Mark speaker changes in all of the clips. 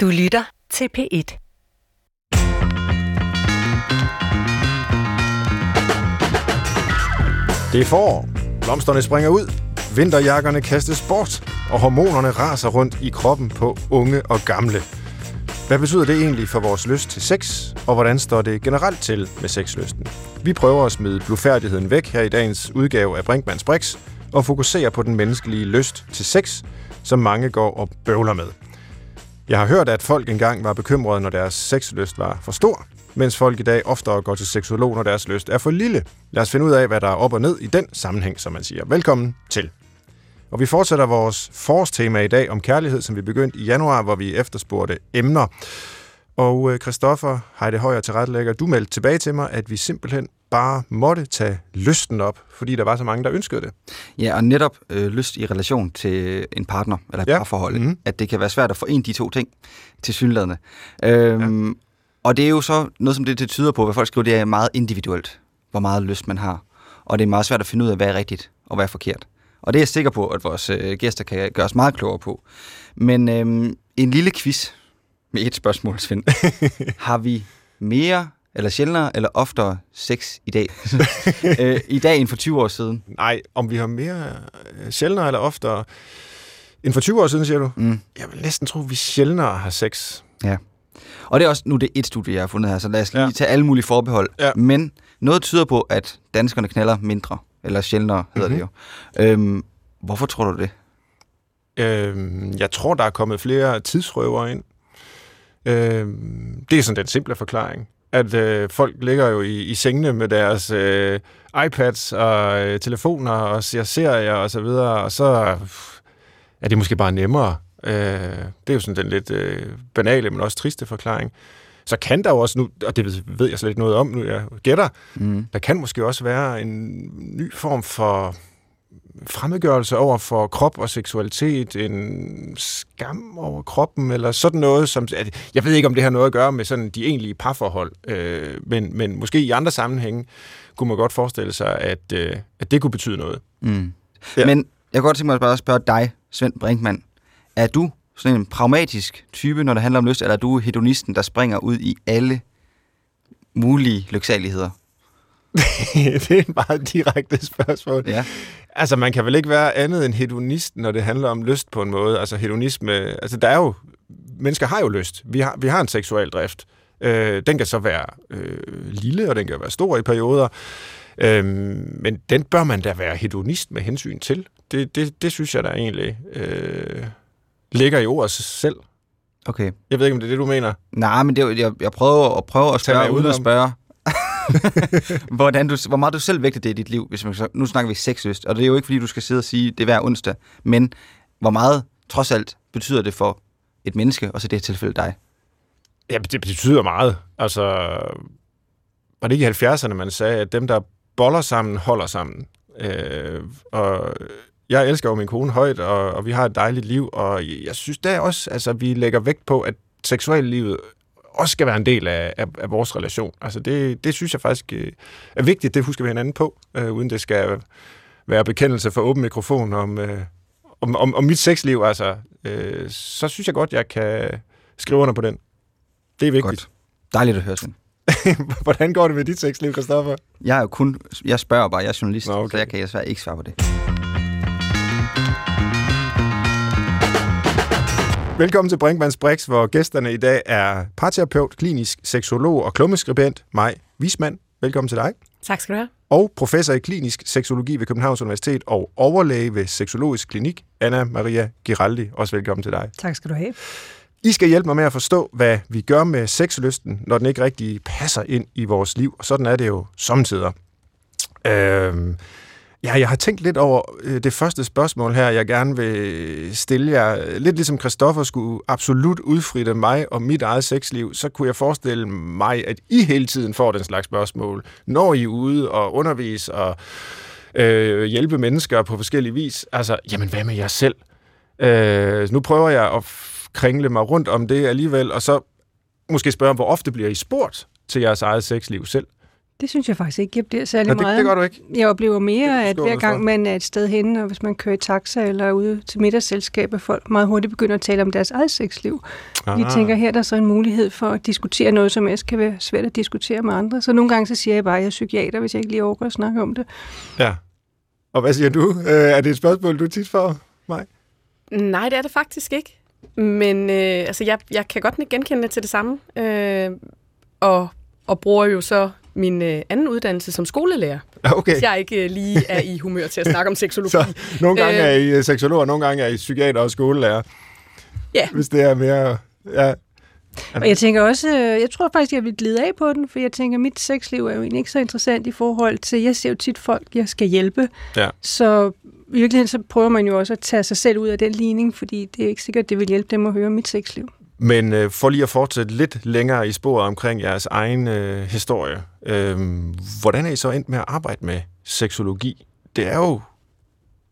Speaker 1: Du lytter til P1.
Speaker 2: Det er forår. Blomsterne springer ud. Vinterjakkerne kastes bort. Og hormonerne raser rundt i kroppen på unge og gamle. Hvad betyder det egentlig for vores lyst til sex? Og hvordan står det generelt til med sexlysten? Vi prøver at smide blufærdigheden væk her i dagens udgave af Brinkmanns Brix og fokusere på den menneskelige lyst til sex, som mange går og bøvler med. Jeg har hørt, at folk engang var bekymrede, når deres sexlyst var for stor, mens folk i dag oftere går til seksolog, når deres lyst er for lille. Lad os finde ud af, hvad der er op og ned i den sammenhæng, som man siger. Velkommen til. Og vi fortsætter vores forstema i dag om kærlighed, som vi begyndte i januar, hvor vi efterspurgte emner. Og øh, Christoffer Heide Højer til retlægger, du meldte tilbage til mig, at vi simpelthen bare måtte tage lysten op, fordi der var så mange, der ønskede det.
Speaker 3: Ja, og netop øh, lyst i relation til en partner eller et
Speaker 2: Ja.
Speaker 3: parforhold,
Speaker 2: Mhm.
Speaker 3: mm-hmm. at det kan være svært at forene de to ting til synlædende. Øhm, ja. Og det er jo så noget, som det, det tyder på, hvad folk skriver, det er meget individuelt, hvor meget lyst man har. Og det er meget svært at finde ud af, hvad er rigtigt og hvad er forkert. Og det er jeg sikker på, at vores øh, gæster kan gøre os meget klogere på. Men øhm, en lille quiz med et spørgsmål, Svend. har vi mere eller sjældnere eller oftere sex i dag? øh, I dag end for 20 år siden?
Speaker 2: Nej, om vi har mere øh, sjældnere eller oftere end for 20 år siden, siger du?
Speaker 3: Mm.
Speaker 2: Jeg vil næsten tro, at vi sjældnere har sex.
Speaker 3: Ja. Og det er også nu det et studie, jeg har fundet her, så lad os lige
Speaker 2: Ja.
Speaker 3: tage alle mulige forbehold.
Speaker 2: Ja.
Speaker 3: Men noget tyder på, at danskerne knaller mindre, eller sjældnere hedder
Speaker 2: Mhm.
Speaker 3: mm-hmm. det jo. Øhm, hvorfor tror du det?
Speaker 2: Øhm, jeg tror, der er kommet flere tidsrøver ind. Øhm, det er sådan den simple forklaring. At øh, folk ligger jo i, i sengene med deres øh, iPads og øh, telefoner og ser serier og så videre, og så er det måske bare nemmere. Øh, det er jo sådan den lidt øh, banale, men også triste forklaring. Så kan der jo også nu, og det ved, ved jeg slet ikke noget om nu, jeg gætter,
Speaker 3: Mm.
Speaker 2: der kan måske også være en ny form for fremmedgørelse over for krop og seksualitet, en skam over kroppen, eller sådan noget, som... Jeg ved ikke, om det har noget at gøre med sådan de egentlige parforhold, øh, men, men måske i andre sammenhænge kunne man godt forestille sig, at, øh, at det kunne betyde noget.
Speaker 3: Mm.
Speaker 2: Ja.
Speaker 3: Ja. Men jeg kunne godt tænke mig at bare spørge dig, Svend Brinkmann. Er du sådan en pragmatisk type, når det handler om lyst, eller er du hedonisten, der springer ud i alle mulige lyksaligheder?
Speaker 2: det er et meget direkte spørgsmål.
Speaker 3: Ja.
Speaker 2: Altså, man kan vel ikke være andet end hedonist, når det handler om lyst på en måde. Altså, hedonisme... Altså, der er jo... Mennesker har jo lyst. Vi har, vi har en seksuel drift. Øh, den kan så være øh, lille, og den kan være stor i perioder. Øh, men den bør man da være hedonist med hensyn til. Det, det, det synes jeg da egentlig øh, ligger i ordet selv.
Speaker 3: Okay.
Speaker 2: Jeg ved ikke, om det er det, du mener.
Speaker 3: Nej, men det, jeg, jeg prøver at prøve at spørge, uden at spørge, hvordan du, hvor meget du selv vægter det i dit liv. Hvis man, så- nu snakker vi sexlyst, og det er jo ikke, fordi du skal sidde og sige det er hver onsdag, men hvor meget, trods alt, betyder det for et menneske, og så det her tilfælde dig?
Speaker 2: Ja, det betyder meget. Altså, var det ikke i 70'erne, man sagde, at dem, der boller sammen, holder sammen. Øh, og jeg elsker jo min kone højt, og, og vi har et dejligt liv, og jeg synes da også, altså, vi lægger vægt på, at seksuallivet også skal være en del af, af, af vores relation. Altså, det, det synes jeg faktisk øh, er vigtigt, det husker vi hinanden på, øh, uden det skal være bekendelse for åben mikrofon om, øh, om, om, om mit sexliv. Altså, øh, så synes jeg godt, jeg kan skrive under på den. Det er vigtigt.
Speaker 3: Godt. Dejligt at høre, Svend.
Speaker 2: Hvordan går det med dit sexliv, Christoffer?
Speaker 3: Jeg er jo kun, jeg spørger bare, jeg er journalist,
Speaker 2: Nå, okay.
Speaker 3: så jeg kan desværre ikke svare på det.
Speaker 2: Velkommen til Brinkmanns Brix, hvor gæsterne i dag er parterapeut, klinisk seksolog og klummeskribent Maj Wismand. Velkommen til dig.
Speaker 1: Tak skal du have.
Speaker 2: Og professor i klinisk seksologi ved Københavns Universitet og overlæge ved Seksologisk Klinik, Anna Maria Giraldi. Også velkommen til dig.
Speaker 1: Tak skal du have.
Speaker 2: I skal hjælpe mig med at forstå, hvad vi gør med sexlysten, når den ikke rigtig passer ind i vores liv. Og sådan er det jo samtidig. Øhm, ja, jeg har tænkt lidt over øh, det første spørgsmål her, jeg gerne vil stille jer. Lidt ligesom Christoffer skulle absolut udfritte mig og mit eget sexliv, så kunne jeg forestille mig, at I hele tiden får den slags spørgsmål, når I er ude og undervise og øh, hjælpe mennesker på forskellige vis. Altså, jamen hvad med jer selv? Øh, nu prøver jeg at kringle mig rundt om det alligevel, og så måske spørge, hvor ofte bliver I spurgt til jeres eget sexliv selv?
Speaker 4: Det synes jeg faktisk ikke, jeg bliver særlig
Speaker 2: Nå, det,
Speaker 4: meget.
Speaker 2: det gør du ikke.
Speaker 4: Jeg oplever mere,
Speaker 2: Det
Speaker 4: at hver gang man er et sted henne, og hvis man kører i taxa eller er ude til middagsselskab, at folk meget hurtigt begynder at tale om deres eget sexliv. De
Speaker 2: Ah.
Speaker 4: tænker, her er der så en mulighed for at diskutere noget, som ellers kan være svært at diskutere med andre. Så nogle gange så siger jeg bare, at jeg er psykiater, hvis jeg ikke lige overgår at snakke om det.
Speaker 2: Ja. Og hvad siger du? Øh, er det et spørgsmål, du tit får mig?
Speaker 5: Nej, det er det faktisk ikke. Men øh, altså, jeg, jeg kan godt genkende det til det samme. Øh, og, og bruger jo så min øh, anden uddannelse som skolelærer.
Speaker 2: Ja, Okay.
Speaker 5: Hvis jeg ikke øh, lige er i humør til at snakke om seksologi.
Speaker 2: Så nogle gange
Speaker 5: Øh.
Speaker 2: er I øh, seksologer, nogle gange er I psykiater og skolelærer.
Speaker 5: Ja.
Speaker 2: Hvis det er mere... Ja,
Speaker 4: Og jeg tænker også, øh, jeg tror faktisk, jeg vil glide af på den, for jeg tænker, mit sexliv er jo egentlig ikke så interessant i forhold til, jeg ser jo tit folk, jeg skal hjælpe.
Speaker 2: Ja.
Speaker 4: Så i virkeligheden så prøver man jo også at tage sig selv ud af den ligning, fordi det er ikke sikkert, det vil hjælpe dem at høre mit sexliv.
Speaker 2: Men øh, for lige at fortsætte lidt længere i sporet omkring jeres egen øh, historie. Øh, hvordan er I så endt med at arbejde med seksologi? Det er jo...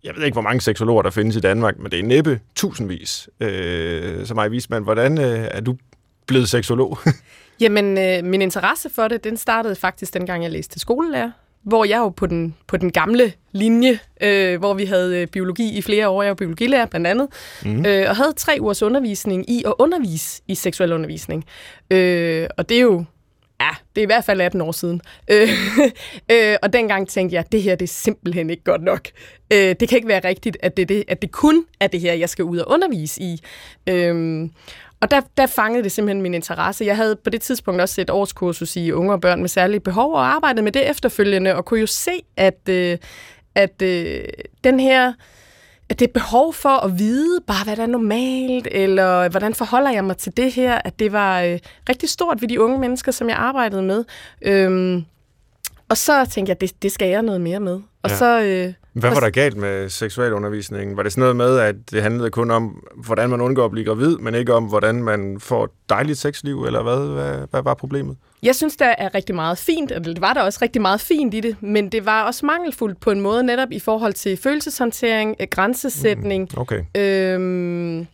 Speaker 2: Jeg ved ikke, hvor mange seksologer der findes i Danmark, men det er næppe tusindvis. Øh, så mig Wiesmann, hvordan øh, er du blevet seksolog?
Speaker 5: Jamen, øh, min interesse for det, den startede faktisk dengang, jeg læste til skolelærer, hvor jeg jo på den, på den gamle linje, øh, hvor vi havde øh, biologi i flere år, jeg var biologilærer blandt andet, mm. øh, og havde tre ugers undervisning i at undervise i seksuel undervisning. Øh, og det er jo, ja, det er i hvert fald 18 år siden. Øh, øh, og dengang tænkte jeg, at det her det er simpelthen ikke godt nok. Øh, det kan ikke være rigtigt, at det, det, at det kun er det her, jeg skal ud og undervise i. Øh, og der, der fangede det simpelthen min interesse. Jeg havde på det tidspunkt også et årskursus i unge og børn med særlige behov, og arbejdede med det efterfølgende, og kunne jo se, at, øh, at øh, den her at det behov for at vide bare, hvad der er normalt, eller hvordan forholder jeg mig til det her, at det var øh, rigtig stort ved de unge mennesker, som jeg arbejdede med. Øhm, og så tænkte jeg, det, det skal jeg noget mere med. Og
Speaker 2: Ja.
Speaker 5: så... Øh,
Speaker 2: Hvad var der galt med seksualundervisningen? Var det sådan noget med, at det handlede kun om, hvordan man undgår at blive gravid, men ikke om, hvordan man får et dejligt sexliv, eller hvad? Hvad, hvad var problemet?
Speaker 5: Jeg synes, der er rigtig meget fint, og det var der også rigtig meget fint i det, men det var også mangelfuldt på en måde netop i forhold til følelseshåndtering, øh, grænsesætning.
Speaker 2: Okay.
Speaker 5: Øhm,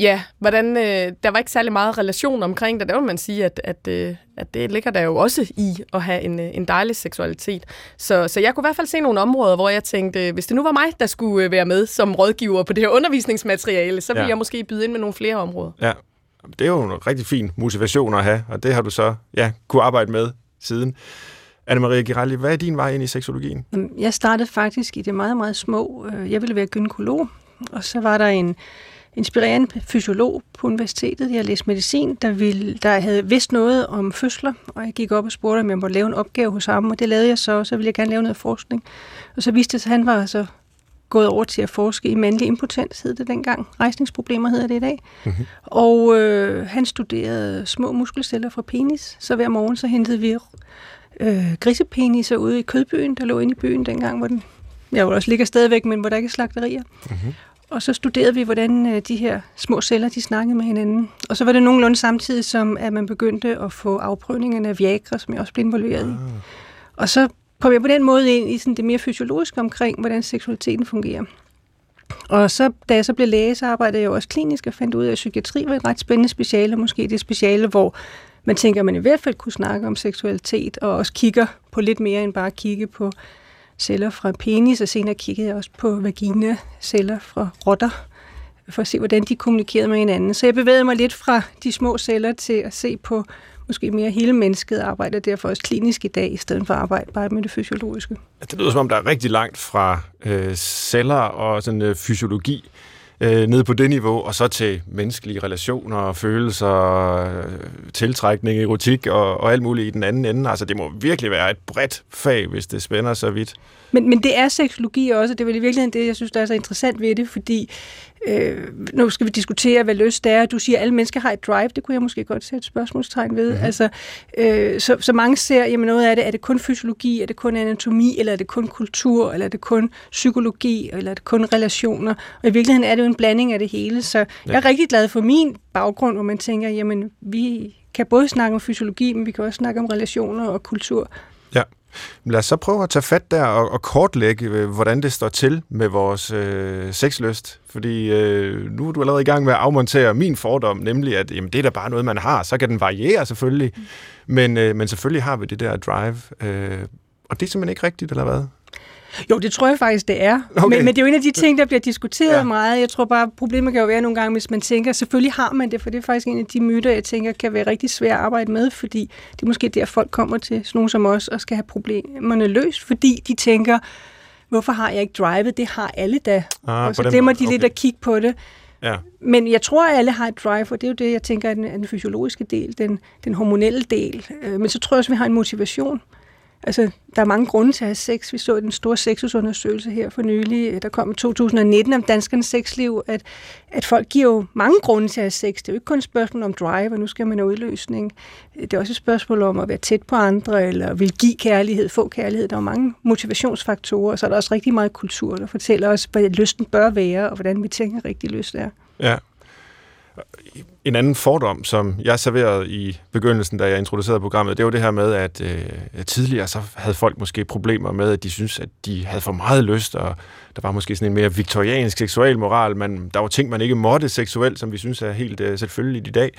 Speaker 5: ja, hvordan, øh, der var ikke særlig meget relation omkring det. Der vil man sige, at, at, øh, at det ligger der jo også i at have en, øh, en dejlig seksualitet. Så, så jeg kunne i hvert fald se nogle områder, hvor jeg tænkte, hvis det nu var mig, der skulle øh, være med som rådgiver på det her undervisningsmateriale, så ville
Speaker 2: Ja.
Speaker 5: jeg måske byde ind med nogle flere områder.
Speaker 2: Ja, det er jo en rigtig fin motivation at have, og det har du så ja, kunne arbejde med siden. Anne-Marie Giraldi, hvad er din vej ind i seksologien?
Speaker 4: Jeg startede faktisk i det meget, meget små. Øh, Jeg ville være gynekolog, og så var der en inspirerende fysiolog på universitetet. Jeg læste medicin, der, ville, der havde vidst noget om fødsler, og jeg gik op og spurgte, om jeg måtte lave en opgave hos ham, og det lavede jeg så, og så ville jeg gerne lave noget forskning. Og så viste det sig, at han var så gået over til at forske i mandlig impotens, hed det dengang. Rejsningsproblemer hedder det i dag. Mm-hmm. Og øh, han studerede små muskelceller fra penis, så hver morgen så hentede vi øh, grisepeniser ude i kødbyen, der lå inde i byen dengang, hvor den jeg jo også ligger stadigvæk, men hvor der ikke er slagterier. Mm-hmm. Og så studerede vi, hvordan øh, de her små celler, de snakkede med hinanden. Og så var det nogenlunde samtidig, som at man begyndte at få afprøvningerne af Viagra, som jeg også blev involveret i. Og så kom jeg på den måde ind i sådan det mere fysiologiske omkring, hvordan seksualiteten fungerer. Og så, da jeg så blev læge, så arbejdede jeg også klinisk og fandt ud af, at psykiatri var et ret spændende speciale, måske det speciale, hvor man tænker, at man i hvert fald kunne snakke om seksualitet, og også kigger på lidt mere end bare at kigge på celler fra penis, og senere kiggede jeg også på vagina-celler fra rotter, for at se, hvordan de kommunikerede med hinanden. Så jeg bevægede mig lidt fra de små celler til at se på måske mere hele mennesket, arbejder derfor også klinisk i dag, i stedet for at arbejde bare med det fysiologiske.
Speaker 2: Det lyder som om, der er rigtig langt fra øh, celler og sådan, øh, fysiologi øh, ned på det niveau, og så til menneskelige relationer, følelser, øh, tiltrækning, erotik og, og alt muligt i den anden ende. Altså, det må virkelig være et bredt fag, hvis det spænder så vidt.
Speaker 4: Men, men det er seksologi også, og det er vel i virkeligheden det, jeg synes, der er så interessant ved det, fordi øh, nu skal vi diskutere, hvad lyst er. Du siger, at alle mennesker har et drive. Det kunne jeg måske godt sætte et spørgsmålstegn ved. Mm-hmm. Altså, øh, så, så mange ser, jamen noget af det, er det kun fysiologi, er det kun anatomi, eller er det kun kultur, eller er det kun psykologi, eller er det kun relationer? Og i virkeligheden er det jo en blanding af det hele, så ja. jeg er rigtig glad for min baggrund, hvor man tænker, jamen vi kan både snakke om fysiologi, men vi kan også snakke om relationer og kultur.
Speaker 2: Ja. Lad os så prøve at tage fat der og, og kortlægge, øh, hvordan det står til med vores øh, sexlyst. Fordi øh, nu er du allerede i gang med at afmontere min fordom, nemlig at jamen, det er da bare noget, man har. Så kan den variere selvfølgelig, mm. men, øh, men selvfølgelig har vi det der drive. Øh, og det er simpelthen ikke rigtigt, eller hvad?
Speaker 4: Jo, det tror jeg faktisk, det er. Okay. Men, men det er jo en af de ting, der bliver diskuteret ja. meget. Jeg tror bare, problemet kan jo være nogle gange, hvis man tænker, selvfølgelig har man det, for det er faktisk en af de myter, jeg tænker, kan være rigtig svært at arbejde med, fordi det er måske der, folk kommer til sådan nogen som os og skal have problemerne løst, fordi de tænker, hvorfor har jeg ikke drivet? Det har alle da. Ah, og så glemmer de okay. lidt at kigge på det. Ja. Men jeg tror, at alle har et drive, og det er jo det, jeg tænker er den, den fysiologiske del, den, den hormonelle del. Øh, men så tror jeg også, at vi har en motivation. Altså, der er mange grunde til at have sex. Vi så i den store sexusundersøgelse her for nylig, øh, der kom i 2019 om danskernes sexliv, at, at folk giver jo mange grunde til at have sex. Det er jo ikke kun et spørgsmål om drive, og nu skal man have udløsning. Det er også et spørgsmål om at være tæt på andre, eller vil give kærlighed, få kærlighed. Der er mange motivationsfaktorer, og så er der også rigtig meget kultur, der fortæller os, hvad lysten bør være, og hvordan vi tænker rigtig lyst er.
Speaker 2: Ja, en anden fordom, som jeg serverede i begyndelsen, da jeg introducerede programmet, det var det her med, at øh, tidligere så havde folk måske problemer med, at de synes, at de havde for meget lyst, og der var måske sådan en mere viktoriansk seksuel moral. men der var ting, man ikke måtte seksuelt, som vi synes er helt øh, selvfølgeligt i dag.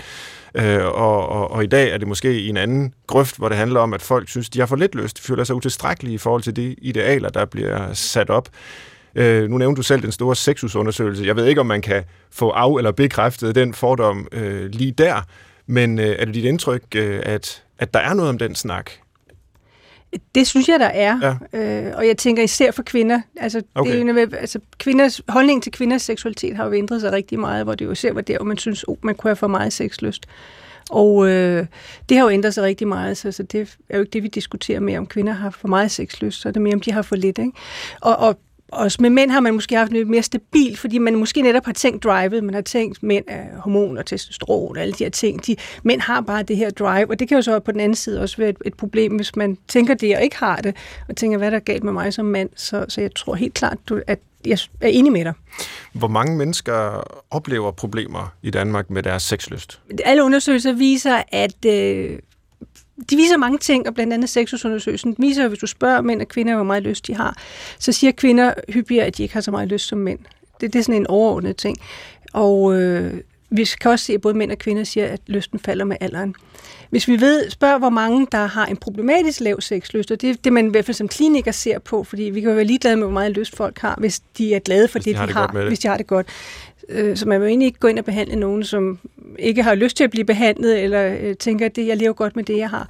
Speaker 2: Øh, og, og, og i dag er det måske i en anden grøft, hvor det handler om, at folk synes, de har for lidt lyst, de føler sig utilstrækkelige i forhold til de idealer, der bliver sat op. Øh, nu nævnte du selv den store sexusundersøgelse. Jeg ved ikke, om man kan få af- eller bekræftet den fordom øh, lige der, men øh, er det dit indtryk, øh, at, at der er noget om den snak?
Speaker 4: Det synes jeg, der er. Ja. Øh, og jeg tænker især for kvinder. Altså, okay. det er, altså, kvinders, holdning til kvinders seksualitet har jo ændret sig rigtig meget, hvor det jo især var der, hvor man synes, oh, man kunne have for meget sexlyst. Og øh, det har jo ændret sig rigtig meget, så, så det er jo ikke det, vi diskuterer mere, om kvinder har for meget sexlyst, så er det mere, om de har for lidt. Ikke? Og, og også med mænd har man måske haft lidt mere stabilt, fordi man måske netop har tænkt drivet, man har tænkt mænd af hormoner, testosteron og alle de her ting. De, mænd har bare det her drive, og det kan jo så på den anden side også være et, et problem, hvis man tænker det og ikke har det, og tænker, hvad der er galt med mig som mand. Så, så jeg tror helt klart, at jeg er enig med dig.
Speaker 2: Hvor mange mennesker oplever problemer i Danmark med deres sexlyst?
Speaker 4: Alle undersøgelser viser, at øh, de viser mange ting, og blandt andet sexusundersøgelsen viser, hvis du spørger mænd og kvinder, hvor meget lyst de har, så siger kvinder hyppigere, at de ikke har så meget lyst som mænd. Det, det er sådan en overordnet ting. Og øh, vi kan også se, at både mænd og kvinder siger, at lysten falder med alderen. Hvis vi ved, spørger, hvor mange der har en problematisk lav sexlyst, og det er det, man i hvert fald som kliniker ser på, fordi vi kan jo være ligeglade med, hvor meget lyst folk har, hvis de er glade for hvis det, de, de har, det hvis de har det godt. Øh, så man må egentlig ikke gå ind og behandle nogen, som ikke har lyst til at blive behandlet, eller øh, tænker, at det, jeg lever godt med det, jeg har.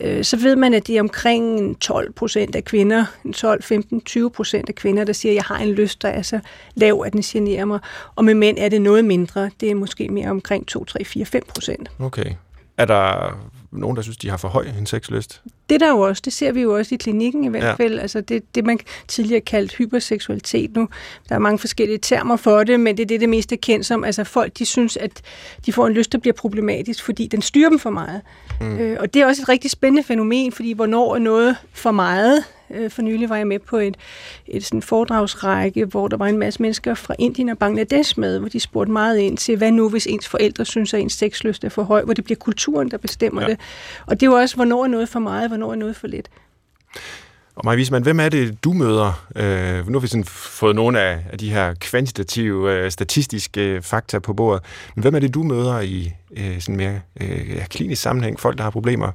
Speaker 4: Øh, så ved man, at det er omkring 12 procent af kvinder, 12, 15, 20 procent af kvinder, der siger, at jeg har en lyst, der er så lav, at den generer mig. Og med mænd er det noget mindre. Det er måske mere omkring 2, 3, 4, 5 procent.
Speaker 2: Okay. Er der nogen, der synes, de har for høj en sexlyst?
Speaker 4: Det er der jo også. Det ser vi jo også i klinikken i hvert ja. fald. Altså det, det, man tidligere kaldt hyperseksualitet nu. Der er mange forskellige termer for det, men det er det, det mest er kendt som. Altså folk, de synes, at de får en lyst, der bliver problematisk, fordi den styrer dem for meget. Mm. Øh, og det er også et rigtig spændende fænomen, fordi hvornår er noget for meget? Øh, for nylig var jeg med på et, et sådan foredragsrække, hvor der var en masse mennesker fra Indien og Bangladesh med, hvor de spurgte meget ind til, hvad nu hvis ens forældre synes, at ens sexlyst er for høj, hvor det bliver kulturen, der bestemmer ja. det. Og det er jo også, hvornår er noget for meget, hvornår er noget for lidt.
Speaker 2: Og Maja Wiesmann, hvem er det, du møder? Øh, nu har vi sådan fået nogle af, af de her kvantitative, øh, statistiske øh, fakta på bordet. Men hvem er det, du møder i øh, sådan mere øh, ja, klinisk sammenhæng? Folk, der har problemer?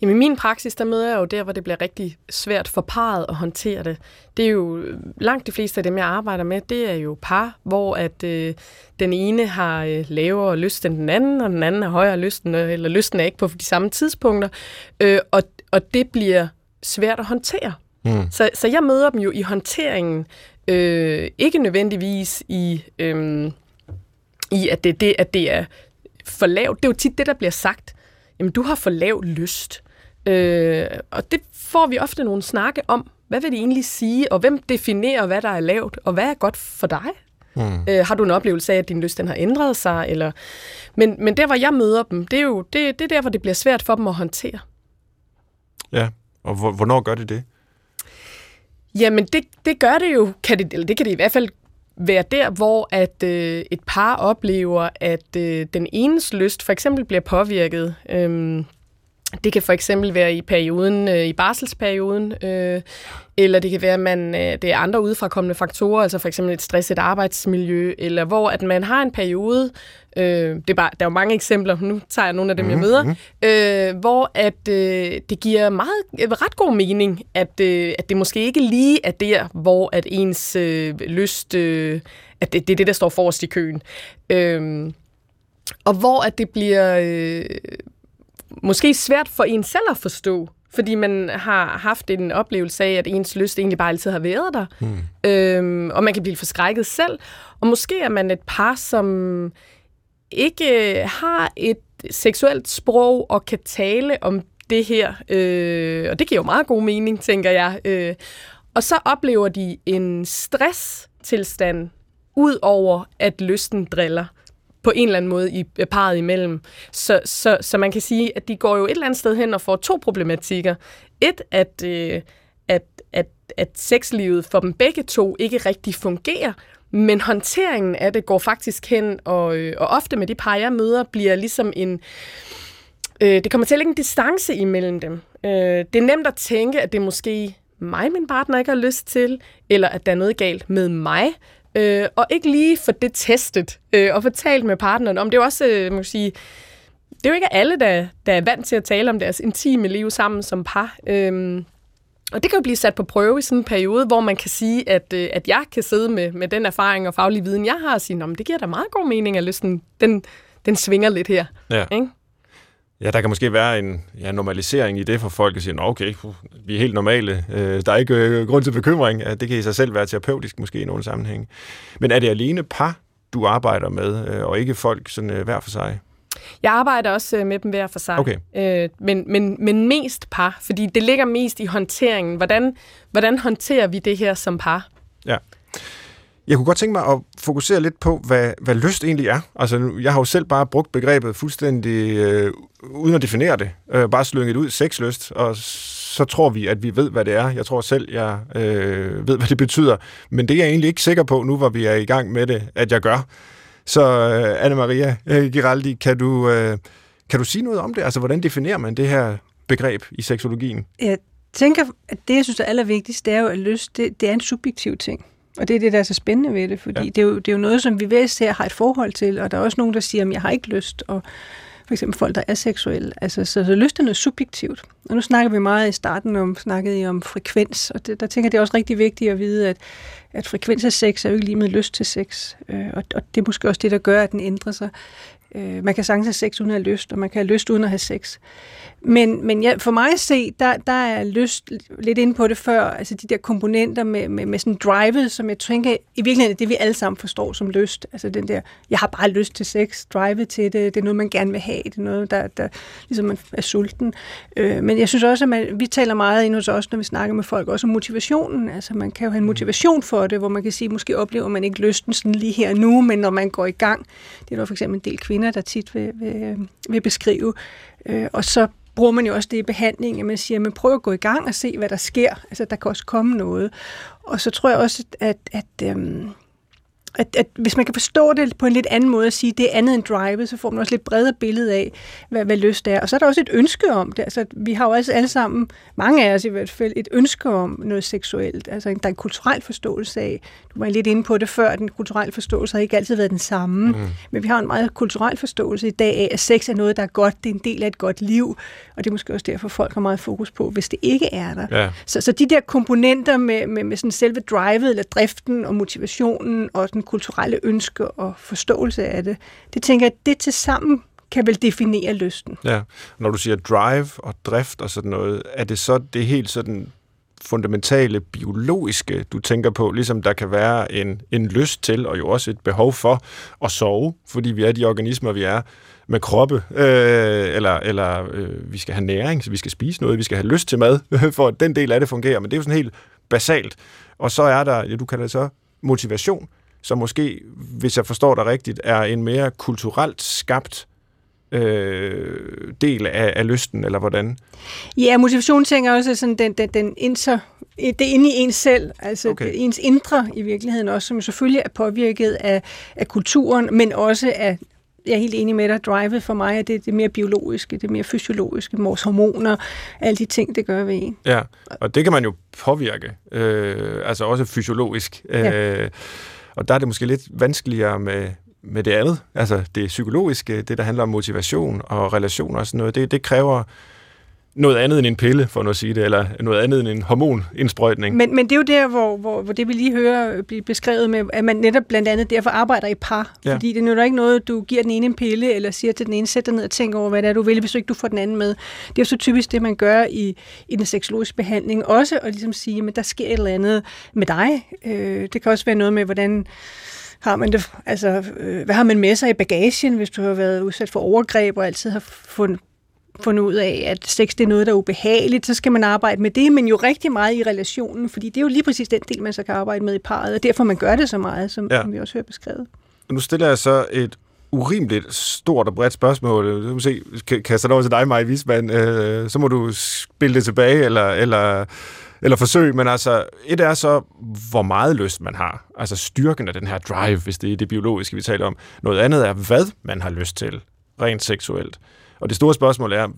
Speaker 5: Jamen, i min praksis, der møder jeg jo der, hvor det bliver rigtig svært for parret at håndtere det. Det er jo øh, langt de fleste af dem, jeg arbejder med, det er jo par, hvor at øh, den ene har øh, lavere lyst end den anden, og den anden har højere lyst, øh, eller lysten er ikke på de samme tidspunkter. Øh, og, og det bliver svært at håndtere. Mm. Så, så jeg møder dem jo i håndteringen, øh, ikke nødvendigvis i, øh, i at, det, det, at det er for lavt. Det er jo tit det, der bliver sagt. Jamen, du har for lav lyst. Øh, og det får vi ofte nogle snakke om. Hvad vil det egentlig sige, og hvem definerer, hvad der er lavt, og hvad er godt for dig? Mm. Øh, har du en oplevelse af, at din lyst den har ændret sig? Eller... Men, men der, hvor jeg møder dem, det er jo det, det er der, hvor det bliver svært for dem at håndtere.
Speaker 2: Ja, og hvornår gør det det?
Speaker 5: Jamen, det, det gør det jo, kan det, eller det kan det i hvert fald være der, hvor at øh, et par oplever, at øh, den enes lyst for eksempel bliver påvirket. Øh, det kan for eksempel være i perioden, øh, i barselsperioden, øh, eller det kan være, at man, øh, det er andre udefrakommende faktorer, altså for eksempel et stresset arbejdsmiljø, eller hvor at man har en periode, øh, det er bare, der er jo mange eksempler, nu tager jeg nogle af dem, mm-hmm. jeg
Speaker 2: Mhm,
Speaker 5: møder, øh, hvor at øh, det giver meget, øh, ret god mening, at, øh, at det måske ikke lige er der, hvor at ens øh, lyst, øh, at det, det er det, der står forrest i køen. Øh, og hvor at det bliver øh, måske svært for en selv at forstå, fordi man har haft en oplevelse af, at ens lyst egentlig bare altid har været der. Mm. Øhm, og man kan blive forskrækket selv. Og måske er man et par, som ikke har et seksuelt sprog og kan tale om det her. Øh, og det giver jo meget god mening, tænker jeg. Øh, og så oplever de en stresstilstand ud over, at lysten driller på en eller anden måde i øh, parret imellem. Så, så, så man kan sige, at de går jo et eller andet sted hen og får to problematikker. Et, at, øh, at, at, at sexlivet for dem begge to ikke rigtig fungerer, men håndteringen af det går faktisk hen, og, øh, og ofte med de par, jeg møder, bliver ligesom en... Øh, det kommer til at lægge en distance imellem dem. Øh, det er nemt at tænke, at det er måske mig, min partner ikke har lyst til, eller at der er noget galt med mig, øh, og ikke lige få det testet øh, og få talt med partneren om. Det er jo også, øh, man kan sige, det er jo ikke alle, der, der er vant til at tale om deres intime liv sammen som par. Øhm, og det kan jo blive sat på prøve i sådan en periode, hvor man kan sige, at, øh, at jeg kan sidde med, med den erfaring og faglige viden, jeg har, og sige, at det giver da meget god mening, at lysten, den, den svinger lidt her.
Speaker 2: Ja.
Speaker 5: Ikke?
Speaker 2: Ja, der kan måske være en ja, normalisering i det for folk, at sige, Nå, okay, puh, vi er helt normale. Øh, der er ikke øh, grund til bekymring. Det kan i sig selv være terapeutisk måske i nogle sammenhænge. Men er det alene par, du arbejder med, øh, og ikke folk sådan øh, hver for sig?
Speaker 5: Jeg arbejder også med dem hver for sig,
Speaker 2: Okay.
Speaker 5: øh, men, men, men mest par, fordi det ligger mest i håndteringen. Hvordan, hvordan håndterer vi det her som par?
Speaker 2: Ja. Jeg kunne godt tænke mig at fokusere lidt på, hvad, hvad lyst egentlig er. Altså, nu- jeg har jo selv bare brugt begrebet fuldstændig øh, uden at definere det. Øh, bare slynget ud, sexlyst, og så tror vi, at vi ved, hvad det er. Jeg tror selv, jeg øh, ved, hvad det betyder. Men det er jeg egentlig ikke sikker på, nu hvor vi er i gang med det, at jeg gør. Så øh, Anne-Maria øh, Giraldi, kan du, øh, kan du sige noget om det? Altså, hvordan definerer man det her begreb i seksologien?
Speaker 4: Jeg tænker, at det, jeg synes er allervigtigst, det er jo, at lyst, det, det er en subjektiv ting. Og det er det, der er så spændende ved det, fordi
Speaker 2: Ja.
Speaker 4: det, er jo, det er jo noget, som vi hver især har et forhold til, og der er også nogen, der siger, at jeg har ikke lyst, og for eksempel folk, der er seksuelle. Altså, så, så lyst er noget subjektivt. Og nu snakker vi meget i starten om, snakkede I om frekvens, og det, der tænker jeg, det er også rigtig vigtigt at vide, at, at frekvens af sex er jo ikke lige med lyst til sex. Øh, og, og det er måske også det, der gør, at den ændrer sig. Øh, man kan sagtens have sex uden at have lyst, og man kan have lyst uden at have sex. Men, men ja, for mig at se, der, der er lyst lidt inde på det før, altså de der komponenter med, med, med sådan drivet, som jeg tænker i virkeligheden er det, vi alle sammen forstår som lyst. Altså den der, jeg har bare lyst til sex, drivet til det, det er noget, man gerne vil have, det er noget, der, der ligesom man er sulten. Øh, men jeg synes også, at man, vi taler meget ind hos os, når vi snakker med folk, også om motivationen. Altså man kan jo have en motivation for det, hvor man kan sige, måske oplever man ikke lysten sådan lige her nu, men når man går i gang, det er der for eksempel en del kvinder, der tit vil, vil, vil beskrive, øh, og så bruger man jo også det i behandling, at man siger, man prøver at gå i gang og se, hvad der sker. Altså, der kan også komme noget. Og så tror jeg også, at, at, øhm, at, at hvis man kan forstå det på en lidt anden måde at sige, det er andet end drive, så får man også lidt bredere billede af, hvad, hvad lyst er. Og så er der også et ønske om det. Altså, vi har jo også alle sammen, mange af os i hvert fald, et ønske om noget seksuelt. Altså, der er en kulturel forståelse af, du var lidt inde på det før, den kulturelle forståelse har ikke altid været den samme. Mm. Men vi har en meget kulturel forståelse i dag af, at sex er noget, der er godt, det er en del af et godt liv. Og det er måske også derfor, folk har meget fokus på, hvis det ikke er der.
Speaker 2: Ja.
Speaker 4: Så, så de der komponenter med, med, med sådan selve drivet, eller driften og motivationen, og den kulturelle ønske og forståelse af det, det tænker jeg, det til sammen kan vel definere lysten.
Speaker 2: Ja. Når du siger drive og drift og sådan noget, er det så det helt sådan fundamentale biologiske, du tænker på, ligesom der kan være en, en lyst til, og jo også et behov for at sove, fordi vi er de organismer, vi er, med kroppe, øh, eller, eller øh, vi skal have næring, så vi skal spise noget, vi skal have lyst til mad, for at den del af det fungerer, men det er jo sådan helt basalt. Og så er der, ja, du kalder det så motivation, som måske, hvis jeg forstår dig rigtigt, er en mere kulturelt skabt øh, del af, af lysten, eller hvordan?
Speaker 4: Ja, motivation tænker også sådan den, den, den inter, det inde i ens selv, altså
Speaker 2: Okay.
Speaker 4: ens indre i virkeligheden også, som selvfølgelig er påvirket af, af kulturen, men også af jeg er helt enig med dig. Drivet for mig er det, det mere biologiske, det mere fysiologiske, vores hormoner, alle de ting, det gør ved en.
Speaker 2: Ja, og det kan man jo påvirke, øh, altså også fysiologisk.
Speaker 4: Ja.
Speaker 2: Og der er det måske lidt vanskeligere med, med det andet, altså det psykologiske, det der handler om motivation og relationer og sådan noget, det, det kræver noget andet end en pille, for nu at sige det, eller noget andet end en hormonindsprøjtning.
Speaker 4: Men, men det er jo der, hvor, hvor, hvor det vi lige hører blive beskrevet med, at man netop blandt andet derfor arbejder i par.
Speaker 2: Ja.
Speaker 4: Fordi det nytter ikke noget, du giver den ene en pille, eller siger til den ene, sæt dig ned og tænk over, hvad det er, du vil, hvis du ikke du får den anden med. Det er jo så typisk det, man gør i, i den seksologiske behandling. Også at ligesom sige, at der sker et eller andet med dig. Øh, det kan også være noget med, hvordan har man det, altså, øh, hvad har man med sig i bagagen, hvis du har været udsat for overgreb og altid har fundet fundet ud af, at sex det er noget, der er ubehageligt, så skal man arbejde med det, men jo rigtig meget i relationen, fordi det er jo lige præcis den del, man så kan arbejde med i parret, og derfor man gør det så meget, som,
Speaker 2: Ja.
Speaker 4: som vi også hører beskrevet.
Speaker 2: Nu stiller jeg så et urimeligt stort og bredt spørgsmål. Du må se, kan- kaster det over til dig, Maja Wiesmann. Øh, så må du spille det tilbage, eller, eller, eller forsøge. Men altså, et er så, hvor meget lyst man har. Altså styrken af den her drive, hvis det er det biologiske, vi taler om. Noget andet er, hvad man har lyst til, rent seksuelt. Og det store spørgsmål er,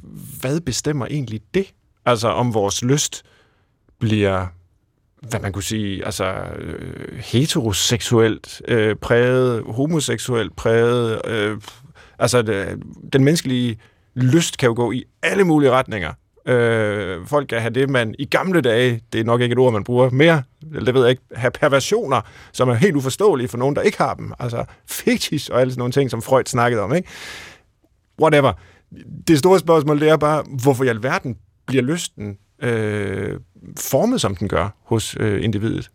Speaker 2: hvad bestemmer egentlig det? Altså, om vores lyst bliver hvad man kunne sige, altså øh, heteroseksuelt øh, præget, homoseksuelt præget. Øh, altså det, den menneskelige lyst kan jo gå i alle mulige retninger. Øh, folk kan have det, man i gamle dage, det er nok ikke et ord, man bruger mere, eller det ved jeg ikke, have perversioner, som er helt uforståelige for nogen, der ikke har dem. Altså fetish og alle sådan nogle ting, som Freud snakkede om, ikke? Whatever. Det store spørgsmål, det er bare, hvorfor i alverden bliver lysten øh, formet, som den gør hos øh, individet?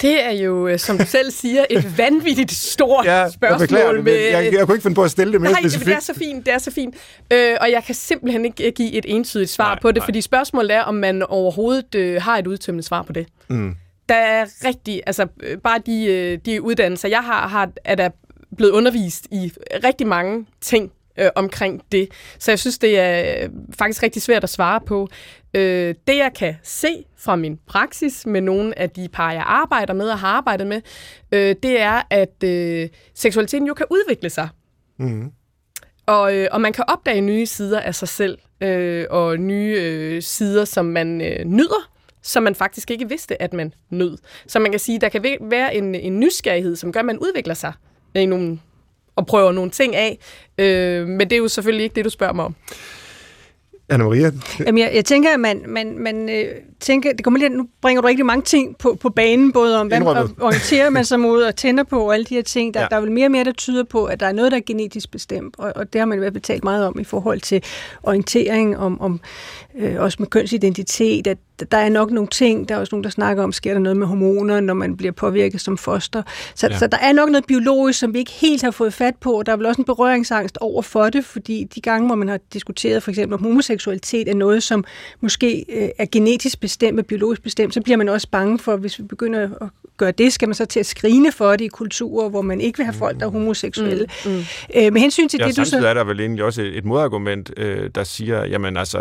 Speaker 5: Det er jo, øh, som du selv siger, et vanvittigt stort
Speaker 2: Ja, jeg
Speaker 5: spørgsmål.
Speaker 2: det, men
Speaker 5: med,
Speaker 2: jeg, jeg kunne ikke finde på at stille det mere
Speaker 5: Nej, det
Speaker 2: specifikt.
Speaker 5: er så fint, det er så fint. Øh, og jeg kan simpelthen ikke øh, give et entydigt svar
Speaker 2: Nej,
Speaker 5: nej, på det,
Speaker 2: nej.
Speaker 5: nej. fordi spørgsmålet er, om man overhovedet øh, har et udtømmende svar på det.
Speaker 2: Mm.
Speaker 5: Der er rigtig, altså øh, bare de, øh, de uddannelser, jeg har, har, er der blevet undervist i rigtig mange ting øh, omkring det. Så jeg synes, det er øh, faktisk rigtig svært at svare på. Øh, det, jeg kan se fra min praksis med nogle af de par, jeg arbejder med og har arbejdet med, øh, det er, at øh, seksualiteten jo kan udvikle sig.
Speaker 2: Mm.
Speaker 5: Og, øh, og man kan opdage nye sider af sig selv, øh, og nye øh, sider, som man øh, nyder, som man faktisk ikke vidste, at man nød. Så man kan sige, der kan væ- være en, en nysgerrighed, som gør, at man udvikler sig i nogle, og prøver nogle ting af. Øh, men det er jo selvfølgelig ikke det, du spørger mig om.
Speaker 2: Anna-Maria?
Speaker 4: Jamen, jeg, jeg tænker, at man, man, man øh, tænker, det kommer lidt, nu bringer du rigtig mange ting på, på banen, både om, hvad orienterer man sig mod og tænder på, og alle de her ting. Der,
Speaker 2: Ja.
Speaker 4: ja. der er vel mere og mere, der tyder på, at der er noget, der er genetisk bestemt, og, og det har man i hvert fald talt meget om i forhold til orientering, om, om øh, også med kønsidentitet, at der er nok nogle ting, der er også nogen, der snakker om, sker der noget med hormoner, når man bliver påvirket som foster. Så,
Speaker 2: Ja.
Speaker 4: så der er nok noget biologisk, som vi ikke helt har fået fat på, og der er vel også en berøringsangst over for det, fordi de gange, hvor man har diskuteret for eksempel om homoseksualitet er noget, som måske øh, er genetisk bestemt og biologisk bestemt, så bliver man også bange for, hvis vi begynder at gøre det, skal man så til at skrine for det i kulturer, hvor man ikke vil have folk, der er homoseksuelle. Mm. Mm. Øh, med hensyn til
Speaker 2: Ja,
Speaker 4: det, du så...
Speaker 2: er der vel egentlig også et, modargument, øh, der siger, jamen altså,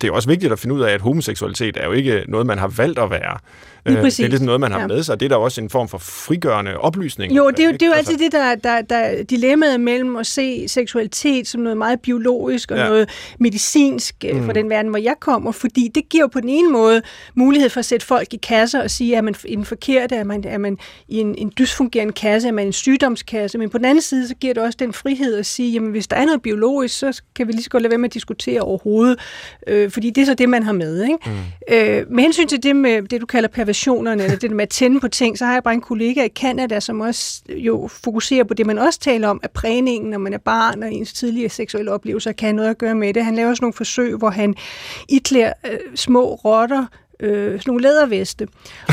Speaker 2: det er også vigtigt at finde ud af, at homoseksualitet er jo ikke noget, man har valgt at være.
Speaker 4: Lige
Speaker 2: Øh,
Speaker 4: præcis.
Speaker 2: det er ligesom noget, man har
Speaker 4: Ja.
Speaker 2: med sig. Det er da også en form for frigørende oplysning.
Speaker 4: Jo, det er jo, det er jo
Speaker 2: Ikke?
Speaker 4: altid det, der, der, der er dilemmaet mellem at se seksualitet som noget meget biologisk og
Speaker 2: Ja.
Speaker 4: noget medicinsk mm. for den verden, hvor jeg kommer, fordi det giver jo på den ene måde mulighed for at sætte folk i kasser og sige, at man i den forkerte, er man, er man i en, en dysfungerende kasse, er man i en sygdomskasse, men på den anden side, så giver det også den frihed at sige, jamen hvis der er noget biologisk, så kan vi lige så godt lade være med at diskutere overhovedet, øh, fordi det er så det, man har med. Ikke? Mm. Øh, med hensyn til det med det, du kalder perversionerne, eller det med at tænde på ting, så har jeg bare en kollega i Canada, som også jo fokuserer på det, man også taler om, at prægningen, når man er barn, og ens tidligere seksuelle oplevelser kan have noget at gøre med det. Han laver også nogle forsøg, hvor han iklæder øh, små rotter øh, sådan nogle læderveste.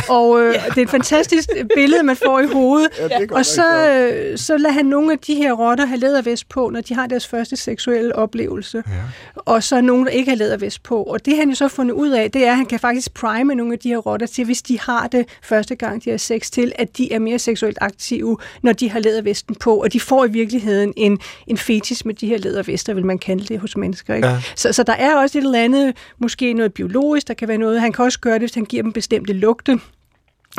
Speaker 4: Og øh, det er et fantastisk billede, man får i hovedet.
Speaker 2: Ja, er
Speaker 4: og så, øh, så lader han nogle af de her rotter have lædervest på, når de har deres første seksuelle oplevelse.
Speaker 2: Ja.
Speaker 4: Og så nogen, der ikke har lædervest på. Og det han jo så fundet ud af, det er, at han kan faktisk prime nogle af de her rotter til, hvis de har det første gang, de har sex til, at de er mere seksuelt aktive, når de har lædervesten på. Og de får i virkeligheden en, en fetis med de her lædervester, vil man kalde det hos mennesker. Ikke?
Speaker 2: Ja.
Speaker 4: Så, så der er også et eller andet, måske noget biologisk, der kan være noget. Han kan også gøre det, hvis han giver dem bestemte lugte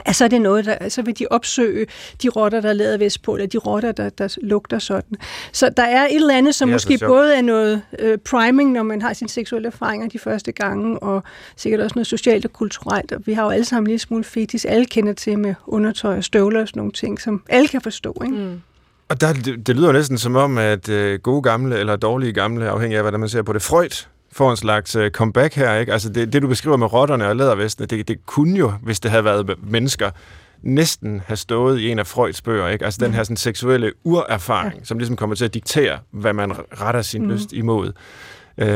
Speaker 4: Altså er det noget, der, så vil de opsøge de rotter, der er lavet vestpå, eller de rotter, der, der lugter sådan. Så der er et eller andet, som måske
Speaker 2: så sjovt.
Speaker 4: både er noget øh, priming, når man har sine seksuelle erfaringer de første gange, og sikkert også noget socialt og kulturelt. Og vi har jo alle sammen en lille smule fetis. Alle kender til med undertøj og støvler og sådan nogle ting, som alle kan forstå. Ikke?
Speaker 5: Mm.
Speaker 2: Og der, det, det lyder næsten som om, at øh, gode gamle eller dårlige gamle, afhængig af, hvordan man ser på det, Freud får en slags øh, comeback her. Ikke? Altså det, det, du beskriver med rotterne og lædervestene, det, det kunne jo, hvis det havde været mennesker, næsten have stået i en af Freuds bøger. Ikke? Altså den her sådan, seksuelle urerfaring, ja. som ligesom kommer til at diktere, hvad man retter sin mm. lyst imod. Øh,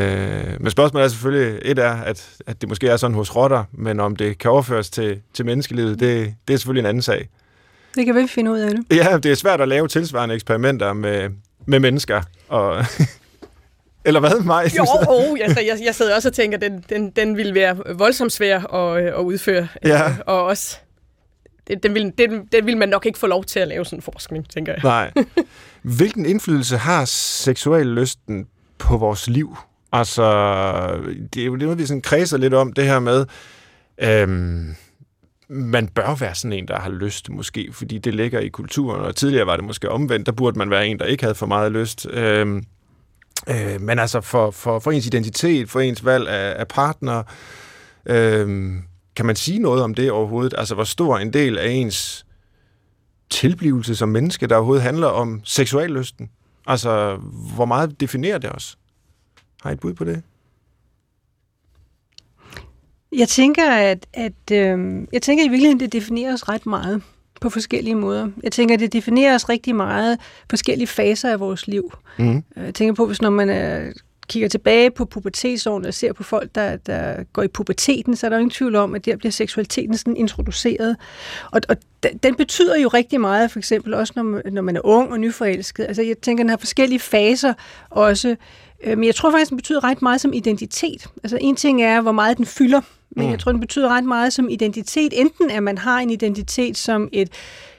Speaker 2: men spørgsmålet er selvfølgelig, et er, at, at det måske er sådan hos rotter, men om det kan overføres til, til menneskelivet, det, det er selvfølgelig en anden sag.
Speaker 4: Det kan vi finde ud af det.
Speaker 2: Ja, det er svært at lave tilsvarende eksperimenter med, med mennesker. Og Eller hvad, Maj?
Speaker 5: Jo, oh, altså, jeg, jeg sidder også og tænker, den, den, den ville være voldsomt svær at, øh, at udføre.
Speaker 2: Ja.
Speaker 5: Øh, Og også, den, den, vil, den, den vil man nok ikke få lov til at lave sådan en forskning, tænker jeg.
Speaker 2: Nej. Hvilken indflydelse har seksuel lysten på vores liv? Altså, det er jo det, noget, vi sådan kredser lidt om, det her med, øhm, man bør være sådan en, der har lyst, måske, fordi det ligger i kulturen, og tidligere var det måske omvendt, der burde man være en, der ikke havde for meget lyst. Øhm, øh, men altså, for, for, for ens identitet, for ens valg af, af partner, øh, kan man sige noget om det overhovedet? Altså, hvor stor en del af ens tilblivelse som menneske, der overhovedet handler om seksuallysten? Altså, hvor meget definerer det os? Har I et bud på det?
Speaker 4: Jeg tænker, at, at øh, jeg tænker i virkeligheden, det definerer os ret meget på forskellige måder. Jeg tænker, det definerer os rigtig meget forskellige faser af vores liv.
Speaker 2: Mm.
Speaker 4: Jeg tænker på, hvis når man er, kigger tilbage på pubertetsårene og ser på folk, der, der går i puberteten, så er der jo ingen tvivl om, at der bliver seksualiteten sådan introduceret. Og, og den, den betyder jo rigtig meget, for eksempel også når man, når man er ung og nyforelsket. Altså jeg tænker, den har forskellige faser også. Øh, Men jeg tror faktisk, den betyder ret meget som identitet. Altså en ting er, hvor meget den fylder, men
Speaker 2: Mm.
Speaker 4: jeg tror, den betyder ret meget som identitet. Enten at man har en identitet som et,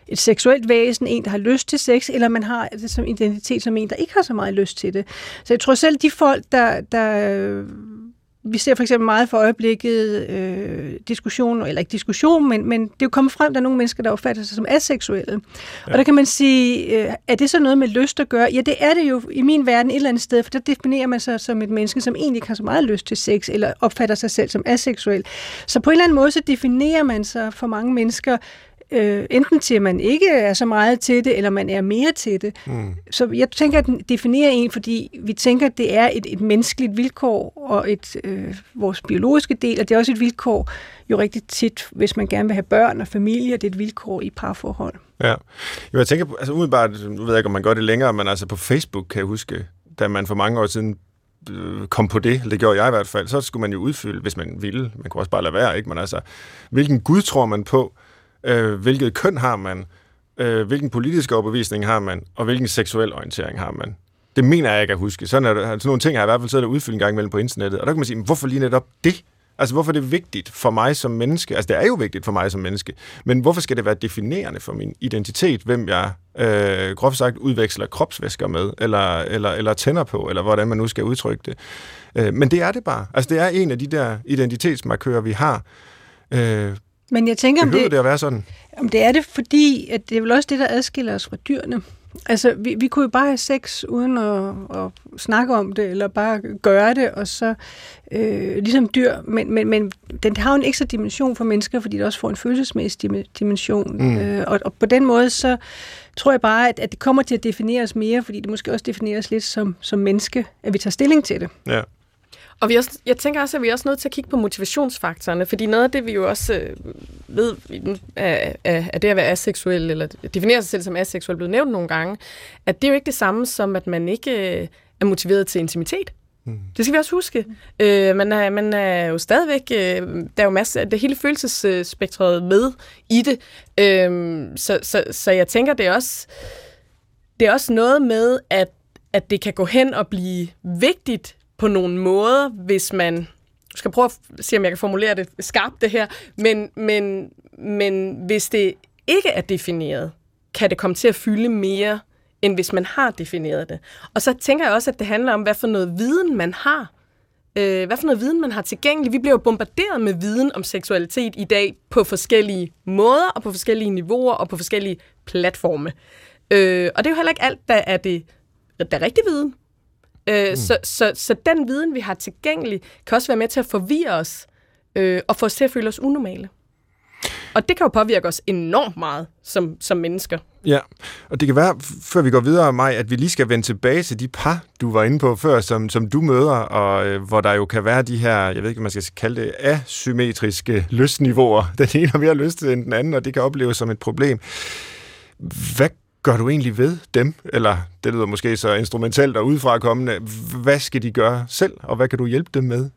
Speaker 4: et seksuelt væsen, en, der har lyst til sex, eller man har det som identitet som en, der ikke har så meget lyst til det. Så jeg tror selv, de folk, der... der vi ser for eksempel meget for øjeblikket øh, diskussion, eller ikke diskussion, men, men det er jo kommet frem, der er nogle mennesker, der opfatter sig som aseksuelle. Ja. Og der kan man sige, øh, er det så noget med lyst at gøre? Ja, det er det jo i min verden et eller andet sted, for der definerer man sig som et menneske, som egentlig ikke har så meget lyst til sex, eller opfatter sig selv som aseksuel. Så på en eller anden måde, så definerer man sig for mange mennesker øh, enten til, at man ikke er så meget til det, eller man er mere til det.
Speaker 2: Mm.
Speaker 4: Så jeg tænker, at den definerer en, fordi vi tænker, at det er et, et menneskeligt vilkår, og et øh, vores biologiske del, og det er også et vilkår jo rigtig tit, hvis man gerne vil have børn og familie, det er et vilkår i parforhold.
Speaker 2: Ja. Jo, jeg tænker, altså umiddelbart, nu ved jeg ikke, om man gør det længere, men altså på Facebook kan jeg huske, da man for mange år siden øh, kom på det, det gjorde jeg i hvert fald, så skulle man jo udfylde, hvis man ville, man kunne også bare lade være, ikke? Men altså, hvilken Gud tror man på, øh, hvilket køn har man, øh, hvilken politisk overbevisning har man, og hvilken seksuel orientering har man. Det mener jeg ikke at huske. Sådan, er det, sådan nogle ting har jeg i hvert fald siddet og udfyldt en gang imellem på internettet, og der kan man sige, men hvorfor lige netop det? Altså, hvorfor er det vigtigt for mig som menneske? Altså, det er jo vigtigt for mig som menneske, men hvorfor skal det være definerende for min identitet, hvem jeg øh, groft sagt udveksler kropsvæsker med, eller, eller, eller tænder på, eller hvordan man nu skal udtrykke det. Øh, men det er det bare. Altså, det er en af de der identitetsmarkører, vi har. Øh,
Speaker 4: men jeg tænker, om
Speaker 2: behøver
Speaker 4: det,
Speaker 2: det at være sådan?
Speaker 4: Om det er det, fordi at det er vel også det, der adskiller os fra dyrene. Altså, vi, vi kunne jo bare have sex uden at, at snakke om det, eller bare gøre det, og så øh, ligesom dyr. Men, men, men den har jo en ekstra dimension for mennesker, fordi det også får en følelsesmæssig dim- dimension.
Speaker 2: Mm.
Speaker 4: Øh, og, og på den måde, så tror jeg bare, at, at det kommer til at defineres mere, fordi det måske også defineres lidt som, som menneske, at vi tager stilling til det.
Speaker 2: Ja.
Speaker 5: Og vi også, jeg tænker også, at vi er også nødt til at kigge på motivationsfaktorerne, fordi noget af det, vi jo også øh, ved, af, af, af det at være aseksuel, eller definere sig selv som aseksuel, blevet nævnt nogle gange, at det er jo ikke det samme som, at man ikke øh, er motiveret til intimitet.
Speaker 2: Mm.
Speaker 5: Det skal vi også huske. Øh, man, er, man er jo stadigvæk, øh, der er jo masser af det hele følelsesspektret med i det. Øh, så, så, så jeg tænker, det er også, det er også noget med, at, at det kan gå hen og blive vigtigt på nogle måder, hvis man... Jeg skal prøve at se, om jeg kan formulere det skarpt, det her. Men, men, men hvis det ikke er defineret, kan det komme til at fylde mere, end hvis man har defineret det. Og så tænker jeg også, at det handler om, hvad for noget viden man har øh, hvad for noget viden man har tilgængelig. Vi bliver jo bombarderet med viden om seksualitet i dag på forskellige måder, og på forskellige niveauer, og på forskellige platforme. Øh, og det er jo heller ikke alt, der er det der er rigtig viden. Øh, mm. så, så, så den viden, vi har tilgængelig, kan også være med til at forvirre os, øh, og få os til at føle os unormale. Og det kan jo påvirke os enormt meget som, som mennesker.
Speaker 2: Ja, og det kan være, før vi går videre, Maj, at vi lige skal vende tilbage til de par, du var inde på før, som, som du møder, og øh, hvor der jo kan være de her, jeg ved ikke, man skal kalde det, asymmetriske lystniveauer. Den ene har mere lyst end den anden, og det kan opleves som et problem. Hvad gør du egentlig ved dem? Eller det lyder måske så instrumentelt og udefra kommende. Hvad skal de gøre selv, og hvad kan du hjælpe dem med?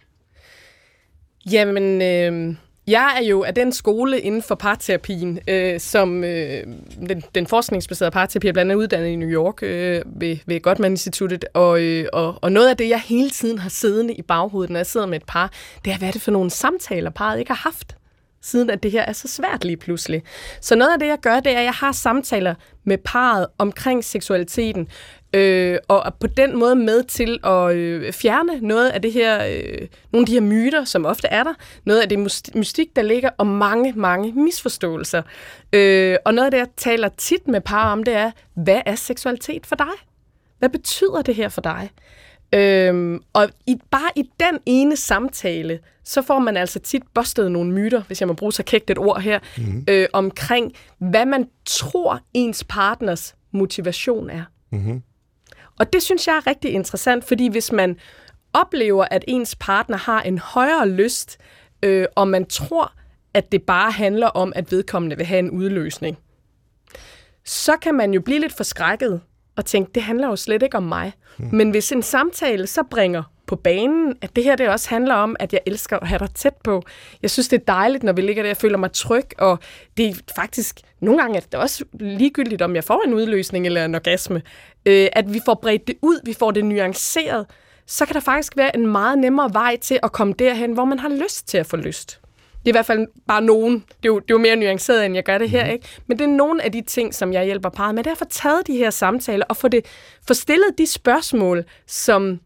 Speaker 5: Jamen, øh, jeg er jo af den skole inden for parterapien, øh, som øh, den, den forskningsbaserede parterapi er blandt andet uddannet i New York øh, ved, ved Gottman-instituttet, og, øh, og, og noget af det, jeg hele tiden har siddende i baghovedet, når jeg sidder med et par, det er, hvad er det for nogle samtaler, parret ikke har haft siden at det her er så svært lige pludselig. Så noget af det, jeg gør, det er, at jeg har samtaler med parret omkring seksualiteten, øh, og er på den måde med til at øh, fjerne noget af det her, øh, nogle af de her myter, som ofte er der, noget af det mystik, der ligger, og mange, mange misforståelser. Øh, og noget af det, jeg taler tit med par om, det er, hvad er seksualitet for dig? Hvad betyder det her for dig? Øhm, og i, bare i den ene samtale, så får man altså tit bustet nogle myter, hvis jeg må bruge så kægt et ord her, mm-hmm. øh, omkring, hvad man tror ens partners motivation er. Mm-hmm. Og det synes jeg er rigtig interessant, fordi hvis man oplever, at ens partner har en højere lyst, øh, og man tror, at det bare handler om, at vedkommende vil have en udløsning, så kan man jo blive lidt forskrækket og tænke, det handler jo slet ikke om mig. Mm. Men hvis en samtale så bringer på banen, at det her det også handler om, at jeg elsker at have dig tæt på. Jeg synes, det er dejligt, når vi ligger der, jeg føler mig tryg, og det er faktisk, nogle gange er det også ligegyldigt, om jeg får en udløsning eller en orgasme, øh, at vi får bredt det ud, vi får det nuanceret, så kan der faktisk være en meget nemmere vej til at komme derhen, hvor man har lyst til at få lyst. Det er i hvert fald bare nogen. Det er jo, det er jo mere nuanceret, end jeg gør det her. Mhm. Ikke? Men det er nogle af de ting, som jeg hjælper parret med. Derfor taget de her samtaler og få, det, få stillet de spørgsmål, som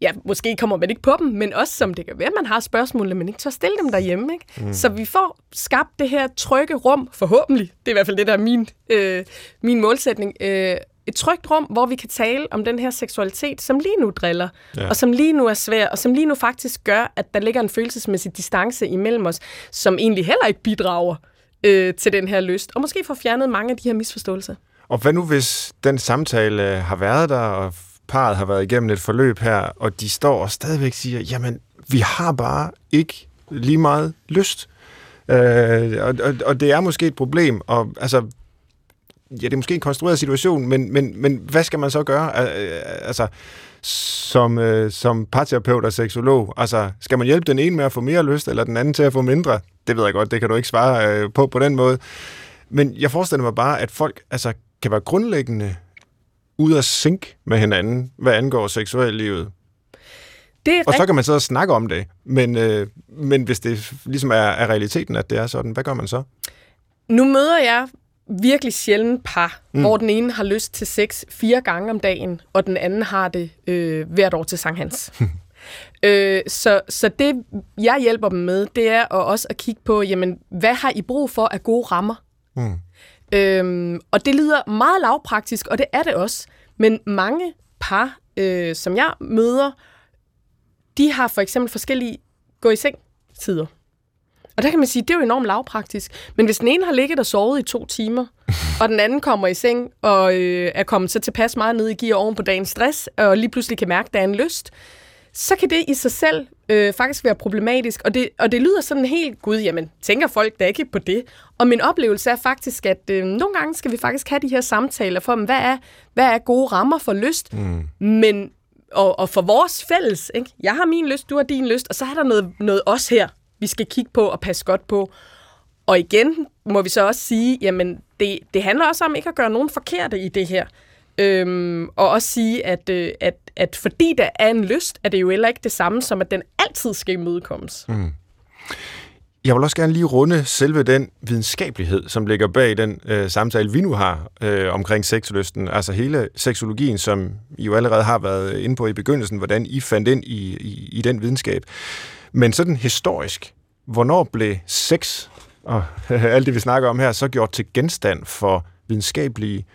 Speaker 5: ja, måske kommer man ikke på dem, men også som det kan være, man har spørgsmål, men ikke tør stille dem derhjemme. Ikke? Mm. Så vi får skabt det her trygge rum, forhåbentlig. Det er i hvert fald det, der er min, øh, min målsætning. Øh, et trygt rum, hvor vi kan tale om den her seksualitet, som lige nu driller, ja. og som lige nu er svær, og som lige nu faktisk gør, at der ligger en følelsesmæssig distance imellem os, som egentlig heller ikke bidrager øh, til den her lyst, og måske får fjernet mange af de her misforståelser.
Speaker 2: Og hvad nu, hvis den samtale har været der, og parret har været igennem et forløb her, og de står og stadigvæk siger, jamen, vi har bare ikke lige meget lyst. Øh, og, og, og det er måske et problem, og altså, ja, det er måske en konstrueret situation, men, men, men hvad skal man så gøre? Altså, som, øh, som parterapeut og seksolog, altså, skal man hjælpe den ene med at få mere lyst, eller den anden til at få mindre? Det ved jeg godt, det kan du ikke svare øh, på på den måde. Men jeg forestiller mig bare, at folk altså, kan være grundlæggende ude at synk med hinanden, hvad angår seksuallivet. Det er og så kan man så snakke om det, men, øh, men hvis det ligesom er, er realiteten, at det er sådan, hvad gør man så?
Speaker 5: Nu møder jeg virkelig sjældent par, mm. hvor den ene har lyst til sex fire gange om dagen, og den anden har det øh, hvert år til Sankt Hans. øh, så, så det, jeg hjælper dem med, det er at også at kigge på, jamen, hvad har I brug for af gode rammer? Mm. Øhm, og det lyder meget lavpraktisk, og det er det også. Men mange par, øh, som jeg møder, de har for eksempel forskellige gå i seng tider. Og der kan man sige, det er jo enormt lavpraktisk. Men hvis den ene har ligget og sovet i to timer, og den anden kommer i seng og øh, er kommet så tilpas meget ned i gear oven på dagens stress, og lige pludselig kan mærke, at der er en lyst, så kan det i sig selv øh, faktisk være problematisk. Og det, og det lyder sådan helt, gud, jamen, tænker folk da ikke på det? Og min oplevelse er faktisk, at øh, nogle gange skal vi faktisk have de her samtaler for, hvad er, hvad er gode rammer for lyst? Mm. Men, og, og for vores fælles, ikke? jeg har min lyst, du har din lyst, og så er der noget, noget os her, vi skal kigge på og passe godt på. Og igen må vi så også sige, jamen det, det handler også om ikke at gøre nogen forkerte i det her. Øhm, og også sige, at, øh, at, at fordi der er en lyst, er det jo heller ikke det samme som, at den altid skal imødekommes. Mm.
Speaker 2: Jeg vil også gerne lige runde selve den videnskabelighed, som ligger bag den øh, samtale, vi nu har øh, omkring sexlysten. Altså hele seksologien, som I jo allerede har været inde på i begyndelsen, hvordan I fandt ind i, i, i den videnskab. Men sådan historisk, hvornår blev sex, og alt det vi snakker om her, så gjort til genstand for videnskabelige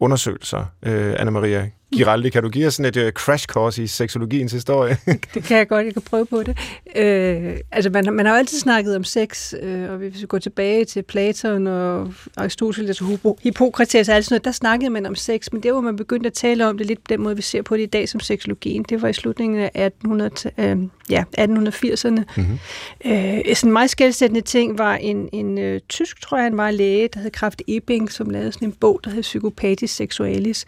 Speaker 2: undersøgelser? Øh, Anna-Maria Giraldi, kan du give os sådan et uh, crash course i seksologiens historie?
Speaker 4: det kan jeg godt, jeg kan prøve på det. Øh, altså, man, man har jo altid snakket om sex, øh, og hvis vi går tilbage til Platon og Aristoteles og Hippokrates og alt sådan noget, der snakkede man om sex, men det var man begyndte at tale om det lidt på den måde, vi ser på det i dag som seksologien. Det var i slutningen af 1800, øh, ja, 1880'erne. Mm-hmm. Øh, sådan en meget skældsættende ting var en, en øh, tysk, tror jeg, han var læge, der hed Kraft Ebing, som lavede sådan en bog, der hed Psychopathis Sexualis.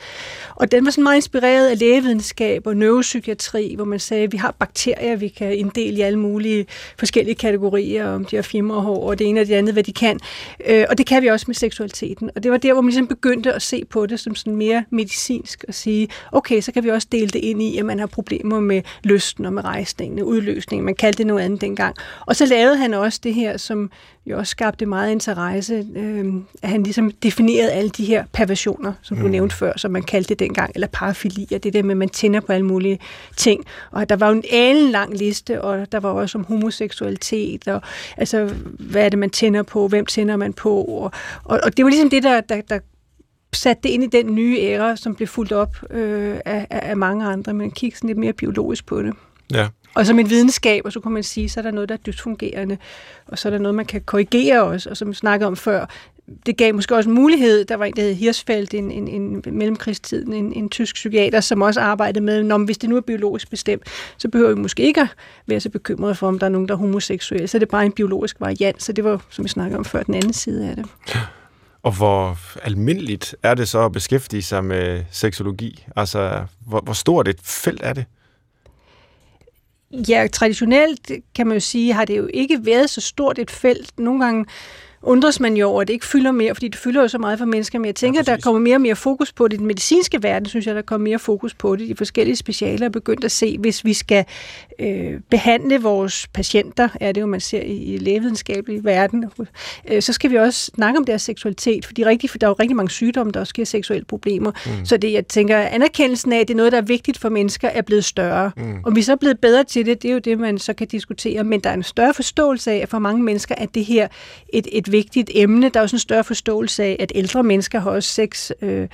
Speaker 4: Og den var sådan meget inspireret af lægevidenskab og neuropsykiatri, hvor man sagde, at vi har bakterier, vi kan inddele i alle mulige forskellige kategorier, om de har fimmerhår og det ene og det andet, hvad de kan. Øh, og det kan vi også med seksualiteten. Og det var der, hvor man ligesom begyndte at se på det som sådan mere medicinsk og sige, okay, så kan vi også dele det ind i, at man har problemer med lysten og med rejsningen, udløsningen. Man kaldte det noget andet dengang. Og så lavede han også det her, som jo også skabte meget interesse, øh, at han ligesom definerede alle de her perversioner, som du mm. nævnte før, som man kaldte det dengang, eller parafili, og det der med, at man tænder på alle mulige ting. Og der var jo en lang liste, og der var også om homoseksualitet, og altså, hvad er det, man tænder på, hvem tænder man på, og, og, og det var ligesom det, der, der, der satte det ind i den nye æra, som blev fuldt op øh, af, af mange andre, men kiggede sådan lidt mere biologisk på det.
Speaker 2: Ja.
Speaker 4: Og som en videnskab, og så kan man sige, så er der noget, der er dysfungerende, og så er der noget, man kan korrigere også, og som vi snakkede om før, det gav måske også mulighed, der var en, der hed Hirsfeldt, en, en, en mellemkrigstiden, en, en tysk psykiater, som også arbejdede med, når hvis det nu er biologisk bestemt, så behøver vi måske ikke at være så bekymrede for, om der er nogen, der er homoseksuelle, så er det bare en biologisk variant, så det var, som vi snakkede om før, den anden side af det.
Speaker 2: Og hvor almindeligt er det så at beskæftige sig med seksologi? Altså, hvor, hvor stort et felt er det?
Speaker 4: Ja, traditionelt kan man jo sige, har det jo ikke været så stort et felt. Nogle gange undres man jo over, at det ikke fylder mere, fordi det fylder jo så meget for mennesker. Men jeg tænker, ja, at der kommer mere og mere fokus på det. I den medicinske verden, synes jeg, der kommer mere fokus på det. De forskellige specialer er begyndt at se, hvis vi skal øh, behandle vores patienter, er det jo, man ser i, i lægevidenskabelig verden, øh, så skal vi også snakke om deres seksualitet, fordi rigtig, for der er jo rigtig mange sygdomme, der også giver seksuelle problemer. Mm. Så det, jeg tænker, anerkendelsen af, at det er noget, der er vigtigt for mennesker, er blevet større. Mm. Og vi så er blevet bedre til det, det er jo det, man så kan diskutere, men der er en større forståelse af, at for mange mennesker er det her et, et vigtigt emne. Der er også en større forståelse af, at ældre mennesker har også sex. Øh,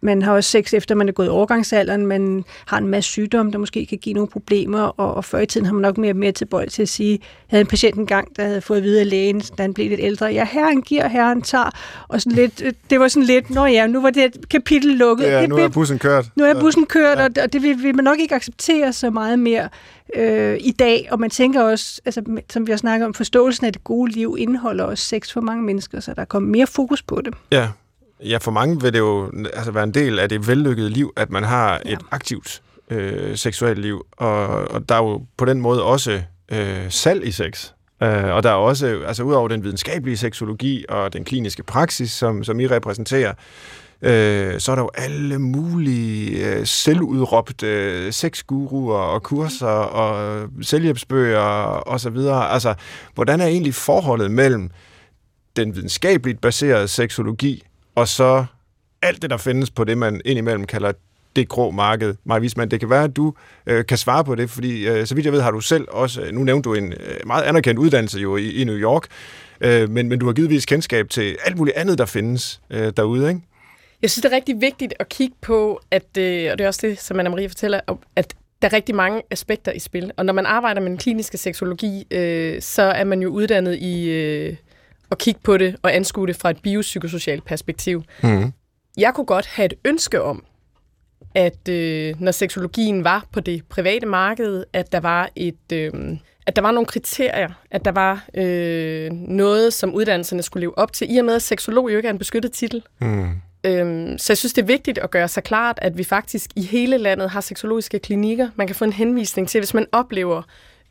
Speaker 4: man har også sex efter man er gået i overgangsalderen. Man har en masse sygdomme, der måske kan give nogle problemer. Og, og før i tiden har man nok mere mere tilbøjelig til at sige, jeg havde en patient engang, der havde fået at vide af lægen, da han blev lidt ældre, ja, herren giver, herren tager. Og sådan lidt, øh, det var sådan lidt, nå ja, nu var det et kapitel lukket.
Speaker 2: Ja, nu er bussen kørt.
Speaker 4: Nu er bussen kørt, ja. og, og det vil, vil man nok ikke acceptere så meget mere øh, i dag, og man tænker også, altså, som vi har snakket om, forståelsen af det gode liv indeholder også sex for mange mennesker, så der kommer mere fokus på det.
Speaker 2: Ja, ja for mange vil det jo altså, være en del af det vellykkede liv, at man har ja. et aktivt øh, seksuelt liv, og, og der er jo på den måde også øh, salg i sex. Uh, og der er også, altså udover den videnskabelige seksologi og den kliniske praksis, som, som I repræsenterer, øh, så er der jo alle mulige øh, selvudråbte øh, sexguruer og kurser og selvhjælpsbøger og så videre. Altså, hvordan er egentlig forholdet mellem den videnskabeligt baserede seksologi og så alt det, der findes på det, man indimellem kalder det grå marked. Maja Wiesmann, det kan være, at du øh, kan svare på det, fordi øh, så vidt jeg ved, har du selv også, øh, nu nævnte du en øh, meget anerkendt uddannelse jo i, i New York, øh, men, men du har givetvis kendskab til alt muligt andet, der findes øh, derude, ikke?
Speaker 5: Jeg synes, det er rigtig vigtigt at kigge på, at, øh, og det er også det, som Anna-Maria fortæller, at der er rigtig mange aspekter i spil. Og når man arbejder med den kliniske seksologi, øh, så er man jo uddannet i øh, at kigge på det og anskue det fra et biopsykosocialt perspektiv. Mm. Jeg kunne godt have et ønske om, at øh, når seksologien var på det private marked, at der var et... Øh, at der var nogle kriterier, at der var øh, noget, som uddannelserne skulle leve op til, i og med at seksolog jo ikke er en beskyttet titel. Mm. Øhm, så jeg synes, det er vigtigt at gøre sig klart, at vi faktisk i hele landet har seksologiske klinikker. Man kan få en henvisning til, hvis man oplever,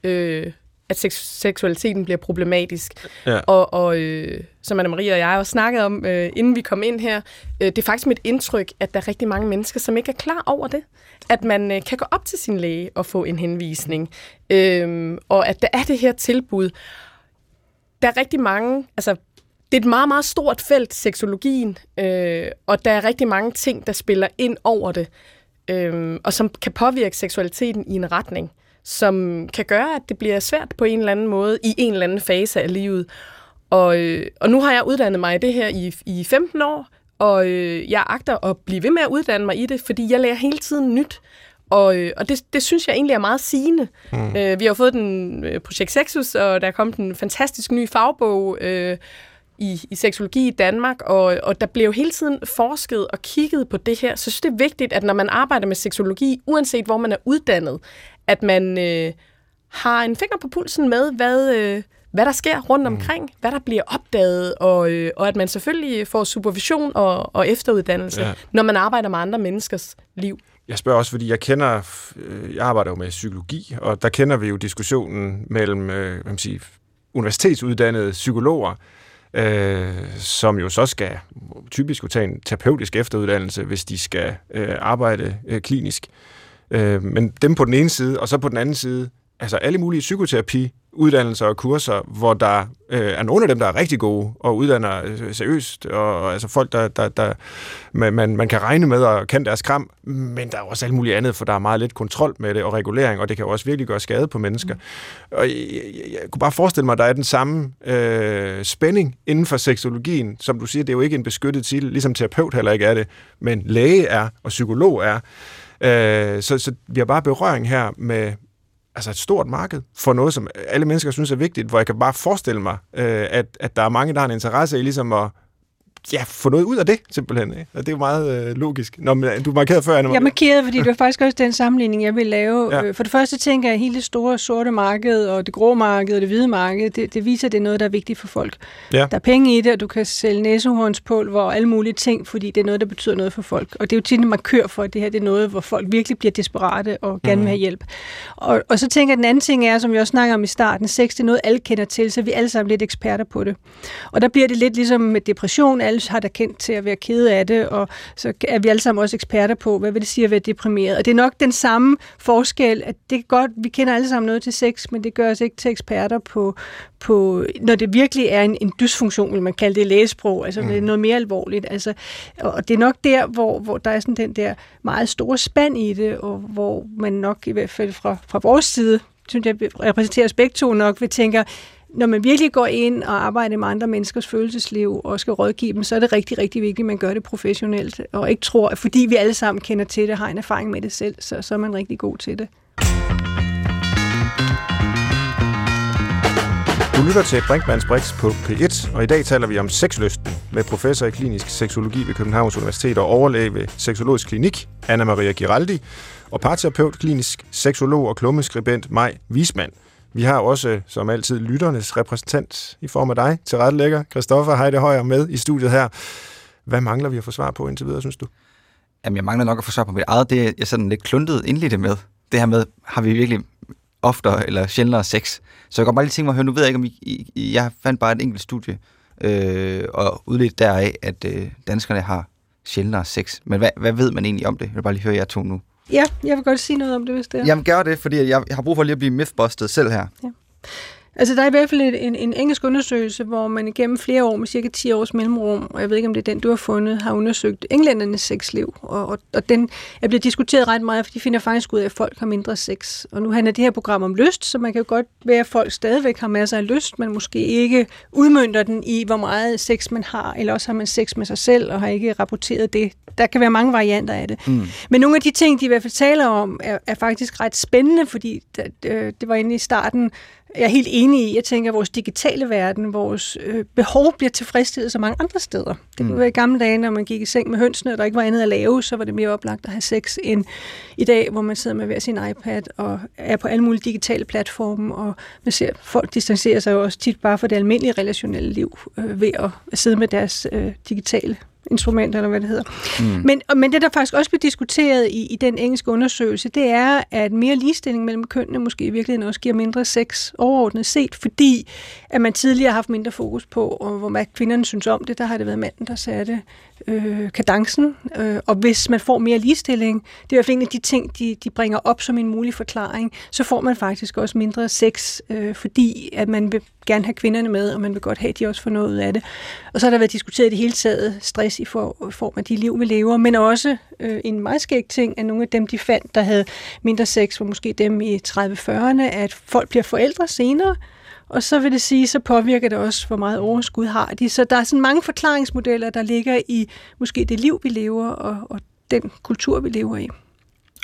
Speaker 5: øh, at seksualiteten bliver problematisk. Ja. Og, og øh, som Anna-Maria og jeg også snakket om, øh, inden vi kom ind her, øh, det er faktisk mit indtryk, at der er rigtig mange mennesker, som ikke er klar over det. At man øh, kan gå op til sin læge og få en henvisning. Øh, og at der er det her tilbud. der er rigtig mange, altså det er et meget, meget stort felt, seksologien, øh, og der er rigtig mange ting, der spiller ind over det, øh, og som kan påvirke seksualiteten i en retning, som kan gøre, at det bliver svært på en eller anden måde i en eller anden fase af livet. Og, øh, og nu har jeg uddannet mig i det her i, i 15 år, og øh, jeg agter at blive ved med at uddanne mig i det, fordi jeg lærer hele tiden nyt. Og, øh, og det, det synes jeg egentlig er meget sigende. Mm. Øh, vi har fået den øh, projekt Sexus, og der er kommet en fantastisk ny fagbog øh, i, i seksologi i Danmark, og, og der bliver jo hele tiden forsket og kigget på det her. Så jeg synes, det er vigtigt, at når man arbejder med seksologi, uanset hvor man er uddannet, at man øh, har en finger på pulsen med, hvad... Øh, hvad der sker rundt mm. omkring, mm. hvad der bliver opdaget, og, øh, og at man selvfølgelig får supervision og, og efteruddannelse, ja. når man arbejder med andre menneskers liv.
Speaker 2: Jeg spørger også, fordi jeg kender, øh, jeg arbejder jo med psykologi, og der kender vi jo diskussionen mellem øh, hvad man siger, universitetsuddannede psykologer, øh, som jo så skal typisk tage en terapeutisk efteruddannelse, hvis de skal øh, arbejde øh, klinisk. Øh, men dem på den ene side, og så på den anden side, altså alle mulige psykoterapi uddannelser og kurser, hvor der øh, er nogle af dem, der er rigtig gode og uddanner øh, seriøst, og, og altså folk, der, der, der man, man, man kan regne med og kan deres kram, men der er også alt muligt andet, for der er meget lidt kontrol med det og regulering, og det kan jo også virkelig gøre skade på mennesker. Mm. Og jeg, jeg, jeg kunne bare forestille mig, at der er den samme øh, spænding inden for seksologien, som du siger, det er jo ikke en beskyttet titel, ligesom terapeut heller ikke er det, men læge er, og psykolog er. Øh, så, så vi har bare berøring her med, altså et stort marked for noget, som alle mennesker synes er vigtigt, hvor jeg kan bare forestille mig, øh, at, at der er mange, der har en interesse i ligesom at ja, få noget ud af det, simpelthen. Ikke? Og det er jo meget øh, logisk. Nå, men, du markerede før, Anna.
Speaker 4: Jeg markerede, fordi det var faktisk også den sammenligning, jeg vil lave. Ja. Øh, for det første tænker jeg, at hele det store sorte marked, og det grå marked, og det hvide marked, det, det viser, at det er noget, der er vigtigt for folk. Ja. Der er penge i det, og du kan sælge næsehornspulver og alle mulige ting, fordi det er noget, der betyder noget for folk. Og det er jo tit en markør for, at det her det er noget, hvor folk virkelig bliver desperate og gerne vil mhm. have hjælp. Og, og så tænker jeg, at den anden ting er, som jeg også snakker om i starten, sex det er noget, alle kender til, så vi er alle sammen lidt eksperter på det. Og der bliver det lidt ligesom med depression, alle har der kendt til at være kede af det, og så er vi alle sammen også eksperter på, hvad vil det sige at være deprimeret. Og det er nok den samme forskel, at det er godt, vi kender alle sammen noget til sex, men det gør os ikke til eksperter på, på når det virkelig er en, en dysfunktion, vil man kalde det lægesprog, altså mm. det er noget mere alvorligt. Altså, og det er nok der, hvor, hvor der er sådan den der meget store spand i det, og hvor man nok i hvert fald fra, fra vores side, synes jeg repræsenterer os begge to nok, vil tænke, når man virkelig går ind og arbejder med andre menneskers følelsesliv og skal rådgive dem, så er det rigtig, rigtig vigtigt, at man gør det professionelt, og ikke tror, at fordi vi alle sammen kender til det, har en erfaring med det selv, så, så er man rigtig god til det.
Speaker 2: Du lytter til Brinkmanns Brix på P1, og i dag taler vi om sexlysten med professor i klinisk seksologi ved Københavns Universitet og overlæge ved Seksologisk Klinik, Anna Maria Giraldi, og parterapeut, klinisk seksolog og klummeskribent Maj Wiesmann. Vi har også, som altid, lytternes repræsentant i form af dig, til rettelægger, Christoffer Heide Højer, med i studiet her. Hvad mangler vi at få svar på indtil videre, synes du?
Speaker 3: Jamen, jeg mangler nok at få svar på mit eget. Det er jeg sådan lidt kluntet indledte med. Det her med, har vi virkelig oftere eller sjældnere sex? Så jeg kan bare lige tænke mig at høre, nu ved jeg ikke, om I, I, jeg fandt bare et enkelt studie, øh, og udledt deraf, at øh, danskerne har sjældnere sex. Men hvad, hvad ved man egentlig om det? Jeg vil bare lige høre jer to nu.
Speaker 4: Ja, jeg vil godt sige noget om det, hvis det er.
Speaker 3: Jamen gør det, fordi jeg, jeg har brug for lige at blive mythbusted selv her. Ja.
Speaker 4: Altså, der er i hvert fald en, en engelsk undersøgelse, hvor man igennem flere år med cirka 10 års mellemrum, og jeg ved ikke, om det er den, du har fundet, har undersøgt englændernes sexliv. Og, og, og den er blevet diskuteret ret meget, for de finder faktisk ud af, at folk har mindre sex. Og nu handler det her program om lyst, så man kan jo godt være, at folk stadigvæk har masser af lyst, men måske ikke udmyndter den i, hvor meget sex man har, eller også har man sex med sig selv, og har ikke rapporteret det. Der kan være mange varianter af det. Mm. Men nogle af de ting, de i hvert fald taler om, er, er faktisk ret spændende, fordi det, det var inde i starten, jeg er helt enig i. Jeg tænker, at vores digitale verden, vores øh, behov bliver tilfredsstillet så mange andre steder. Det kunne mm. være i gamle dage, når man gik i seng med hønsene, og der ikke var andet at lave, så var det mere oplagt at have sex end i dag, hvor man sidder med hver sin iPad og er på alle mulige digitale platforme, og man ser, folk distancerer sig jo også tit bare for det almindelige relationelle liv øh, ved at sidde med deres øh, digitale instrument, eller hvad det hedder. Mm. Men, men det, der faktisk også bliver diskuteret i, i den engelske undersøgelse, det er, at mere ligestilling mellem kønnene måske i virkeligheden også giver mindre sex overordnet set, fordi at man tidligere har haft mindre fokus på, og hvor hvad kvinderne synes om det, der har det været manden, der satte øh, kadencen. Øh, og hvis man får mere ligestilling, det er i hvert fald en af de ting, de, de bringer op som en mulig forklaring, så får man faktisk også mindre sex, øh, fordi at man vil gerne have kvinderne med, og man vil godt have, at de også får noget ud af det. Og så har der været diskuteret i det hele taget stress i form af de liv, vi lever, men også øh, en meget skæg ting, at nogle af dem, de fandt, der havde mindre sex, var måske dem i 30-40'erne, at folk bliver forældre senere, og så vil det sige, så påvirker det også, hvor meget overskud har de. Så der er sådan mange forklaringsmodeller, der ligger i måske det liv, vi lever, og, og den kultur, vi lever i.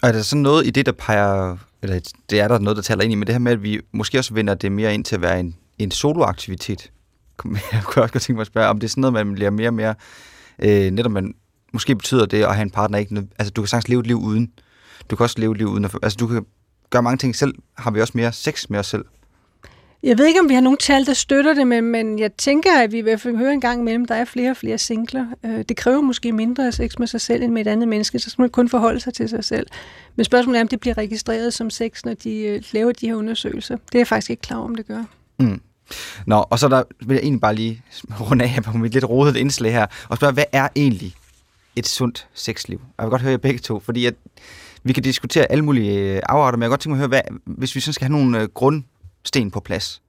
Speaker 3: Og er der sådan noget i det, der peger, eller det er der noget, der taler ind i, men det her med, at vi måske også vender det mere ind til at være en, en soloaktivitet. Jeg kunne også godt tænke mig at spørge, om det er sådan noget, man bliver mere og mere, øh, netop man, måske betyder det at have en partner ikke, altså du kan sagtens leve et liv uden. Du kan også leve et liv uden, altså du kan gøre mange ting selv, har vi også mere sex med os selv.
Speaker 4: Jeg ved ikke, om vi har nogle tal, der støtter det, men, men jeg tænker, at vi i hvert fald hører en gang imellem, der er flere og flere singler. Øh, det kræver måske mindre sex med sig selv end med et andet menneske, så skal man kun forholde sig til sig selv. Men spørgsmålet er, om det bliver registreret som sex, når de øh, laver de her undersøgelser. Det er jeg faktisk ikke klar om det gør.
Speaker 3: Mm. Nå, og så der vil jeg egentlig bare lige runde af på mit lidt rodede indslag her, og spørge, hvad er egentlig et sundt sexliv? Jeg vil godt høre jer begge to, fordi at vi kan diskutere alle mulige øh, afarter, men jeg kan godt tænke mig at høre, hvad, hvis vi så skal have nogle øh, grundsten på plads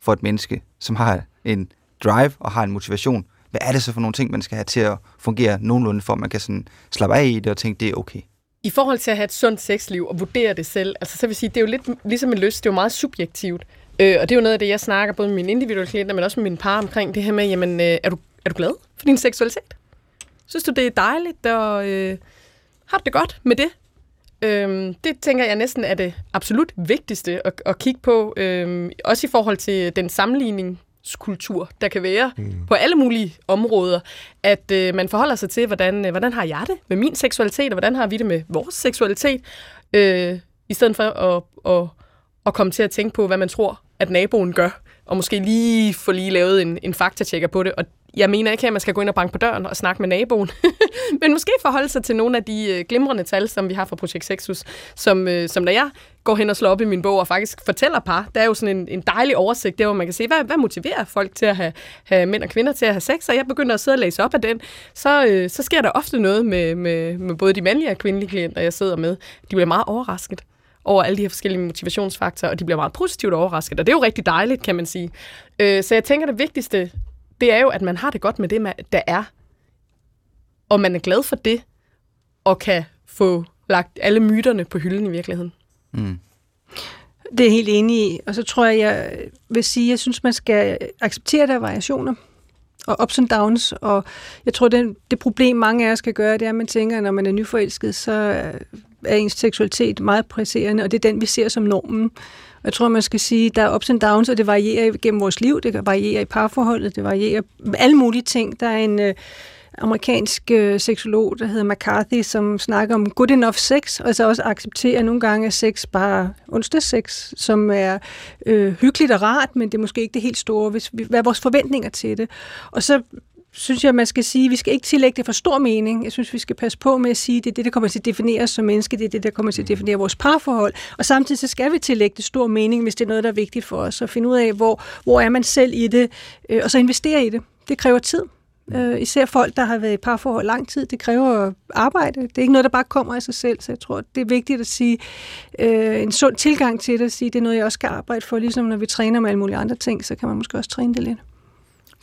Speaker 3: for et menneske, som har en drive og har en motivation. Hvad er det så for nogle ting, man skal have til at fungere nogenlunde, for at man kan sådan slappe af i det og tænke, det er okay?
Speaker 5: I forhold til at have et sundt sexliv og vurdere det selv, altså så vil jeg sige, det er jo lidt ligesom en lyst, det er jo meget subjektivt. Øh, og det er jo noget af det, jeg snakker både med mine individuelle klienter, men også med mine par omkring det her med, jamen, øh, er, du, er du glad for din seksualitet? Synes du, det er dejligt, og øh, har du det godt med det? Øhm, det tænker jeg næsten er det absolut vigtigste at, at kigge på, øhm, også i forhold til den sammenligningskultur, der kan være mm. på alle mulige områder, at øh, man forholder sig til, hvordan, øh, hvordan har jeg det med min seksualitet, og hvordan har vi det med vores seksualitet, øh, i stedet for at, at, at komme til at tænke på, hvad man tror, at naboen gør, og måske lige få lige lavet en, en faktatjekker på det, og jeg mener ikke, at man skal gå ind og banke på døren og snakke med naboen, men måske forholde sig til nogle af de øh, glimrende tal, som vi har fra Projekt Sexus, som, øh, som når jeg går hen og slår op i min bog og faktisk fortæller par, der er jo sådan en, en dejlig oversigt der, hvor man kan se, hvad, hvad motiverer folk til at have, have mænd og kvinder til at have sex, og jeg begynder at sidde og læse op af den, så, øh, så sker der ofte noget med, med, med både de mandlige og kvindelige klienter, jeg sidder med. De bliver meget overrasket over alle de her forskellige motivationsfaktorer, og de bliver meget positivt overrasket, og det er jo rigtig dejligt, kan man sige. Øh, så jeg tænker, det vigtigste det er jo, at man har det godt med det, der er. Og man er glad for det, og kan få lagt alle myterne på hylden i virkeligheden. Mm.
Speaker 4: Det er helt enig i. Og så tror jeg, jeg vil sige, at jeg synes, man skal acceptere, der variationer og ups and downs, og jeg tror, det, det problem, mange af os skal gøre, det er, at man tænker, at når man er nyforelsket, så er ens seksualitet meget presserende, og det er den, vi ser som normen. Jeg tror, man skal sige, der er ups and downs, og det varierer gennem vores liv, det varierer i parforholdet, det varierer alle mulige ting. Der er en øh, amerikansk øh, seksolog, der hedder McCarthy, som snakker om good enough sex, og så også accepterer nogle gange sex bare onsdagssex, som er øh, hyggeligt og rart, men det er måske ikke det helt store, hvis vi, hvad er vores forventninger til det. Og så synes jeg, man skal sige, at vi skal ikke tillægge det for stor mening. Jeg synes, vi skal passe på med at sige, at det er det, der kommer til at definere os som menneske, det er det, der kommer til at definere vores parforhold. Og samtidig så skal vi tillægge det stor mening, hvis det er noget, der er vigtigt for os, og finde ud af, hvor, hvor er man selv i det, øh, og så investere i det. Det kræver tid. Øh, især folk, der har været i parforhold lang tid, det kræver arbejde. Det er ikke noget, der bare kommer af sig selv, så jeg tror, det er vigtigt at sige øh, en sund tilgang til det, at sige, det er noget, jeg også skal arbejde for, ligesom når vi træner med alle mulige andre ting, så kan man måske også træne det lidt.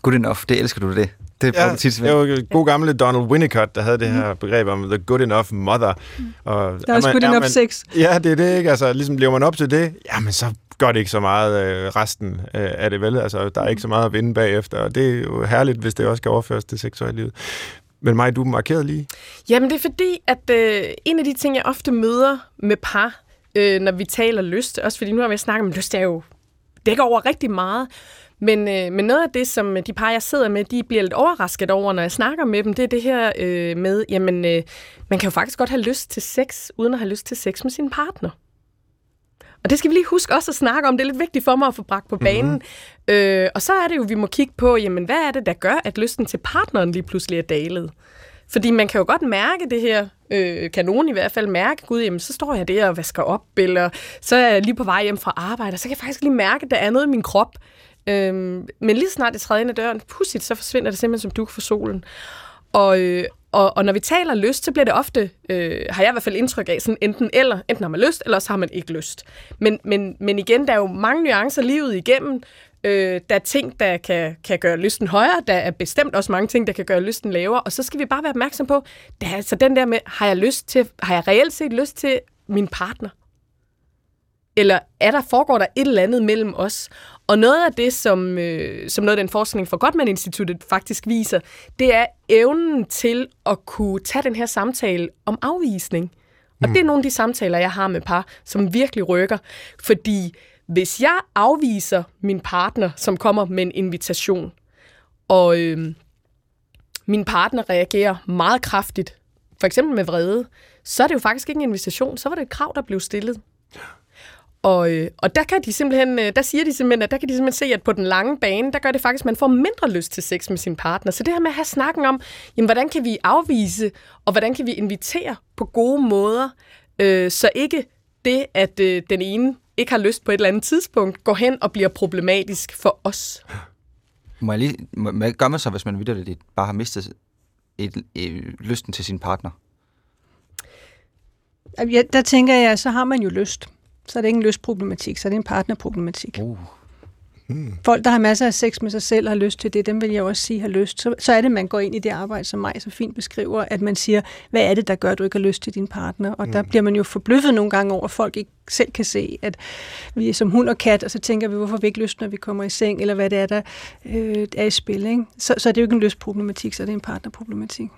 Speaker 3: Good enough, det elsker du det.
Speaker 2: Det er ja, tit det var god gamle Donald Winnicott, der havde det her begreb om the good enough mother.
Speaker 4: Mm. Og, der er også good enough man, sex.
Speaker 2: Ja, det er det, ikke? Altså, ligesom lever man op til det, jamen så gør det ikke så meget øh, resten øh, af det vel. Altså, der er ikke så meget at vinde bagefter, og det er jo herligt, hvis det også kan overføres til seksuelt liv. Men mig, du markeret lige.
Speaker 5: Jamen, det er fordi, at øh, en af de ting, jeg ofte møder med par, øh, når vi taler lyst, også fordi nu har vi snakket om lyst, er jo dækker over rigtig meget, men, øh, men noget af det, som de par, jeg sidder med, de bliver lidt overrasket over, når jeg snakker med dem, det er det her øh, med, jamen, øh, man kan jo faktisk godt have lyst til sex, uden at have lyst til sex med sin partner. Og det skal vi lige huske også at snakke om. Det er lidt vigtigt for mig at få bragt på banen. Mm-hmm. Øh, og så er det jo, vi må kigge på, jamen, hvad er det, der gør, at lysten til partneren lige pludselig er dalet? Fordi man kan jo godt mærke det her, øh, kan nogen i hvert fald mærke, gud, jamen, så står jeg der og vasker op, eller så er jeg lige på vej hjem fra arbejde, og så kan jeg faktisk lige mærke, at der er noget i min krop. Øhm, men lige snart det træder ind ad døren, pudsigt, så forsvinder det simpelthen som duk for solen. Og, øh, og, og når vi taler lyst, så bliver det ofte, øh, har jeg i hvert fald indtryk af, sådan enten eller. Enten har man lyst, eller så har man ikke lyst. Men, men, men igen, der er jo mange nuancer livet igennem. Øh, der er ting, der kan, kan gøre lysten højere. Der er bestemt også mange ting, der kan gøre lysten lavere. Og så skal vi bare være opmærksom på, det er altså den der med, har jeg, lyst til, har jeg reelt set lyst til min partner? Eller er der, foregår der et eller andet mellem os? Og noget af det, som, øh, som noget af den forskning fra Gottman-instituttet faktisk viser, det er evnen til at kunne tage den her samtale om afvisning. Og mm. det er nogle af de samtaler, jeg har med par, som virkelig rykker. Fordi hvis jeg afviser min partner, som kommer med en invitation, og øh, min partner reagerer meget kraftigt, for eksempel med vrede, så er det jo faktisk ikke en invitation, så var det et krav, der blev stillet. Og, øh, og der kan de simpelthen, øh, der siger de simpelthen, at der kan de simpelthen se, at på den lange bane, der gør det faktisk, at man får mindre lyst til sex med sin partner. Så det her med at have snakken om, jamen, hvordan kan vi afvise, og hvordan kan vi invitere på gode måder, øh, så ikke det, at øh, den ene ikke har lyst på et eller andet tidspunkt, går hen og bliver problematisk for os.
Speaker 3: Må jeg lige, må, hvad gør man så, hvis man vidderligt bare har mistet et, et, et, lysten til sin partner?
Speaker 4: Ja, der tænker jeg, så har man jo lyst så er det ikke en lystproblematik, så er det en partnerproblematik. Uh. Hmm. Folk, der har masser af sex med sig selv, har lyst til det, dem vil jeg også sige har lyst. Så, så er det, man går ind i det arbejde, som mig så fint beskriver, at man siger, hvad er det, der gør, at du ikke har lyst til din partner? Og hmm. der bliver man jo forbløffet nogle gange over, at folk ikke selv kan se, at vi er som hund og kat, og så tænker vi, hvorfor vi ikke lyst, når vi kommer i seng, eller hvad det er, der øh, er i spil. Ikke? Så, så er det jo ikke en lystproblematik, så er det en partnerproblematik.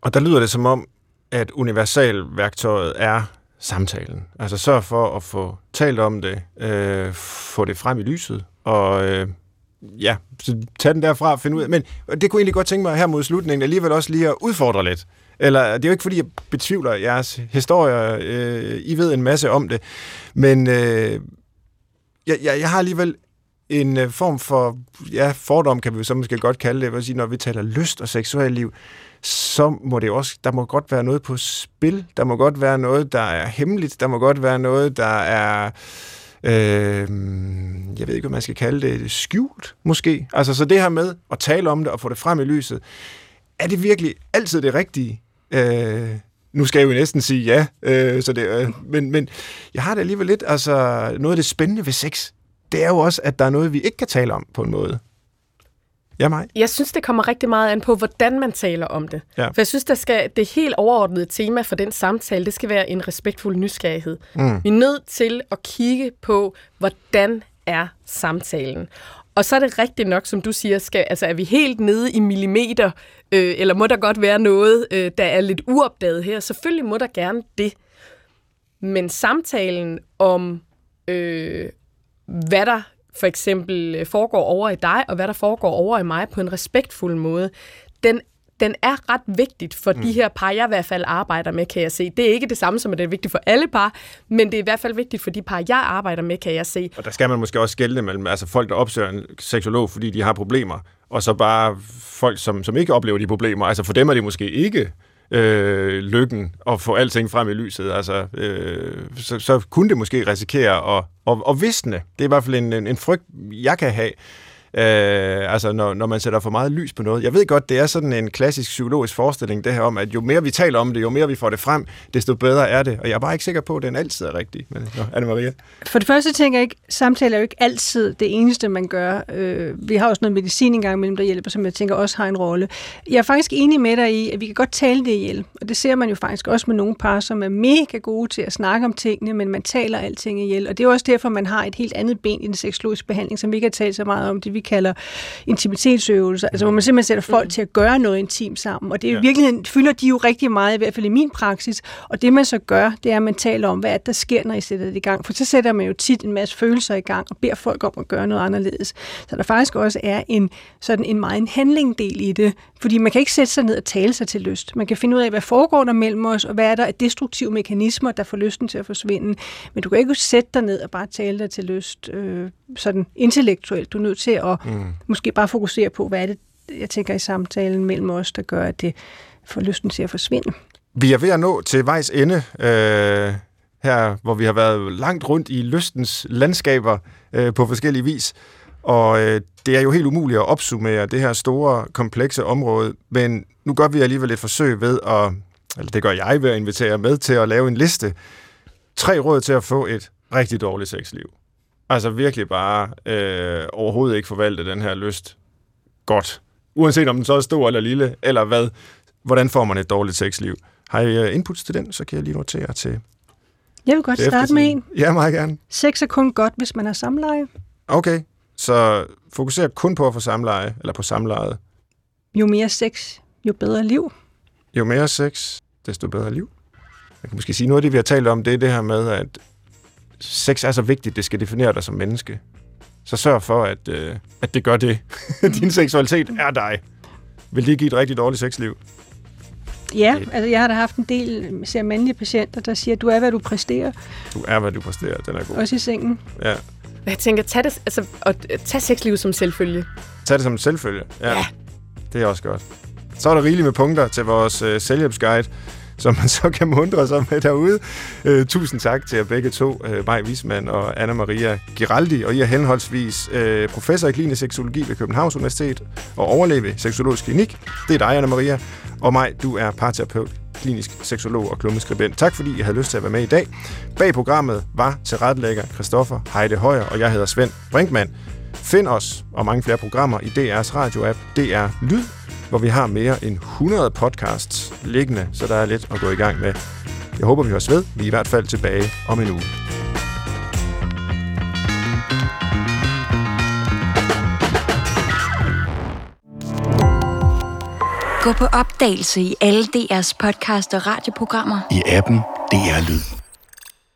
Speaker 2: Og der lyder det som om, at universalværktøjet er samtalen. Altså sørg for at få talt om det, øh, få det frem i lyset, og øh, ja, så tag den derfra og find ud af. Men det kunne jeg egentlig godt tænke mig her mod slutningen, alligevel også lige at udfordre lidt. Eller det er jo ikke, fordi jeg betvivler jeres historier. Øh, I ved en masse om det. Men øh, jeg, jeg, jeg har alligevel en øh, form for ja, fordom, kan vi så måske godt kalde det, sige, når vi taler lyst og seksuelt liv, så må det også, der må godt være noget på spil, der må godt være noget, der er hemmeligt, der må godt være noget, der er, øh, jeg ved ikke, hvad man skal kalde det, skjult måske. Altså så det her med at tale om det og få det frem i lyset, er det virkelig altid det rigtige? Øh, nu skal jeg jo næsten sige ja, øh, så det, øh, men, men jeg har det alligevel lidt, altså noget af det spændende ved sex, det er jo også, at der er noget, vi ikke kan tale om på en måde. Ja, mig.
Speaker 5: Jeg synes, det kommer rigtig meget an på, hvordan man taler om det. Ja. For jeg synes, der skal, det helt overordnede tema for den samtale, det skal være en respektfuld nysgerrighed. Mm. Vi er nødt til at kigge på, hvordan er samtalen. Og så er det rigtigt nok, som du siger, skal, altså er vi helt nede i millimeter, øh, eller må der godt være noget, øh, der er lidt uopdaget her? Selvfølgelig må der gerne det. Men samtalen om, øh, hvad der for eksempel øh, foregår over i dig, og hvad der foregår over i mig på en respektfuld måde, den den er ret vigtigt for mm. de her par, jeg i hvert fald arbejder med, kan jeg se. Det er ikke det samme som, at det er vigtigt for alle par, men det er i hvert fald vigtigt for de par, jeg arbejder med, kan jeg se.
Speaker 2: Og der skal man måske også skælde mellem altså folk, der opsøger en seksolog, fordi de har problemer, og så bare folk, som, som ikke oplever de problemer. Altså for dem er det måske ikke øh, lykken og få alting frem i lyset. Altså, øh, så, så kunne det måske risikere at, at, at visne. Det er i hvert fald en, en, en frygt, jeg kan have. Øh, altså når, når man sætter for meget lys på noget. Jeg ved godt, det er sådan en klassisk psykologisk forestilling, det her om, at jo mere vi taler om det, jo mere vi får det frem, desto bedre er det. Og jeg er bare ikke sikker på, at den altid er rigtig. Men, nå, Anne-Maria?
Speaker 4: For det første tænker jeg ikke, samtale er jo ikke altid det eneste, man gør. Øh, vi har også noget medicin engang imellem, der hjælper, som jeg tænker også har en rolle. Jeg er faktisk enig med dig i, at vi kan godt tale det ihjel. Og det ser man jo faktisk også med nogle par, som er mega gode til at snakke om tingene, men man taler alting ihjel. Og det er også derfor, man har et helt andet ben i den seksologiske behandling, som vi ikke har talt så meget om. Det vi kalder intimitetsøvelser, altså hvor man simpelthen sætter folk mm. til at gøre noget intimt sammen. Og det er i virkeligheden, fylder de jo rigtig meget, i hvert fald i min praksis. Og det man så gør, det er, at man taler om, hvad er der sker, når I sætter det i gang. For så sætter man jo tit en masse følelser i gang og beder folk om at gøre noget anderledes. Så der faktisk også er en, sådan en meget en handlingdel i det. Fordi man kan ikke sætte sig ned og tale sig til lyst. Man kan finde ud af, hvad foregår der mellem os, og hvad er der af destruktive mekanismer, der får lysten til at forsvinde. Men du kan ikke sætte dig ned og bare tale dig til lyst øh, sådan intellektuelt. Du er nødt til at mm. måske bare fokusere på, hvad er det, jeg tænker i samtalen mellem os, der gør, at det får lysten til at forsvinde.
Speaker 2: Vi er ved at nå til vejs ende, øh, her hvor vi har været langt rundt i lystens landskaber øh, på forskellige vis. Og øh, det er jo helt umuligt at opsummere det her store, komplekse område, men nu gør vi alligevel et forsøg ved at, eller det gør jeg ved at invitere med til at lave en liste. Tre råd til at få et rigtig dårligt sexliv. Altså virkelig bare øh, overhovedet ikke forvalte den her lyst godt. Uanset om den så er stor eller lille, eller hvad. Hvordan får man et dårligt sexliv? Har I øh, inputs til den, så kan jeg lige notere til
Speaker 4: Jeg vil godt
Speaker 2: til
Speaker 4: starte med en.
Speaker 2: Ja, meget gerne.
Speaker 4: Sex er kun godt, hvis man har samleje.
Speaker 2: Okay, så fokuser kun på at få samleje, eller på samlejet.
Speaker 4: Jo mere sex, jo bedre liv.
Speaker 2: Jo mere sex, desto bedre liv. Jeg kan måske sige, noget af det, vi har talt om, det er det her med, at sex er så vigtigt, det skal definere dig som menneske. Så sørg for, at, øh, at det gør det. Din seksualitet er dig. Vil det give et rigtig dårligt sexliv?
Speaker 4: Ja, altså jeg har da haft en del ser mandlige patienter, der siger, at du er, hvad du præsterer,
Speaker 2: Du er, hvad du præsterer. Den er god.
Speaker 4: også i sengen.
Speaker 2: Ja.
Speaker 5: Jeg tænker, tag, det, altså, og, tag sexlivet som selvfølge.
Speaker 2: Tag det som en selvfølge. Ja.
Speaker 5: Ja.
Speaker 2: Det er også godt. Så er der rigeligt med punkter til vores øh, selvhjælpsguide, som man så kan mundre sig med derude. Øh, tusind tak til jer begge to, øh, Maj Wisman og Anna-Maria Giraldi. Og I er henholdsvis øh, professor i klinisk seksologi ved Københavns Universitet og overlæge ved Seksologisk Klinik. Det er dig, Anna-Maria. Og mig, du er parterapeut, klinisk seksolog og klummeskribent. Tak fordi I havde lyst til at være med i dag. Bag programmet var tilrettelægger Christoffer Heide Højer, og jeg hedder Svend Brinkmann. Find os og mange flere programmer i DR's radio-app DR Lyd, hvor vi har mere end 100 podcasts liggende, så der er lidt at gå i gang med. Jeg håber, vi høres ved. Vi er i hvert fald tilbage om en uge.
Speaker 6: Gå på opdagelse i alle DR's podcast og radioprogrammer.
Speaker 7: i appen DR Lyd.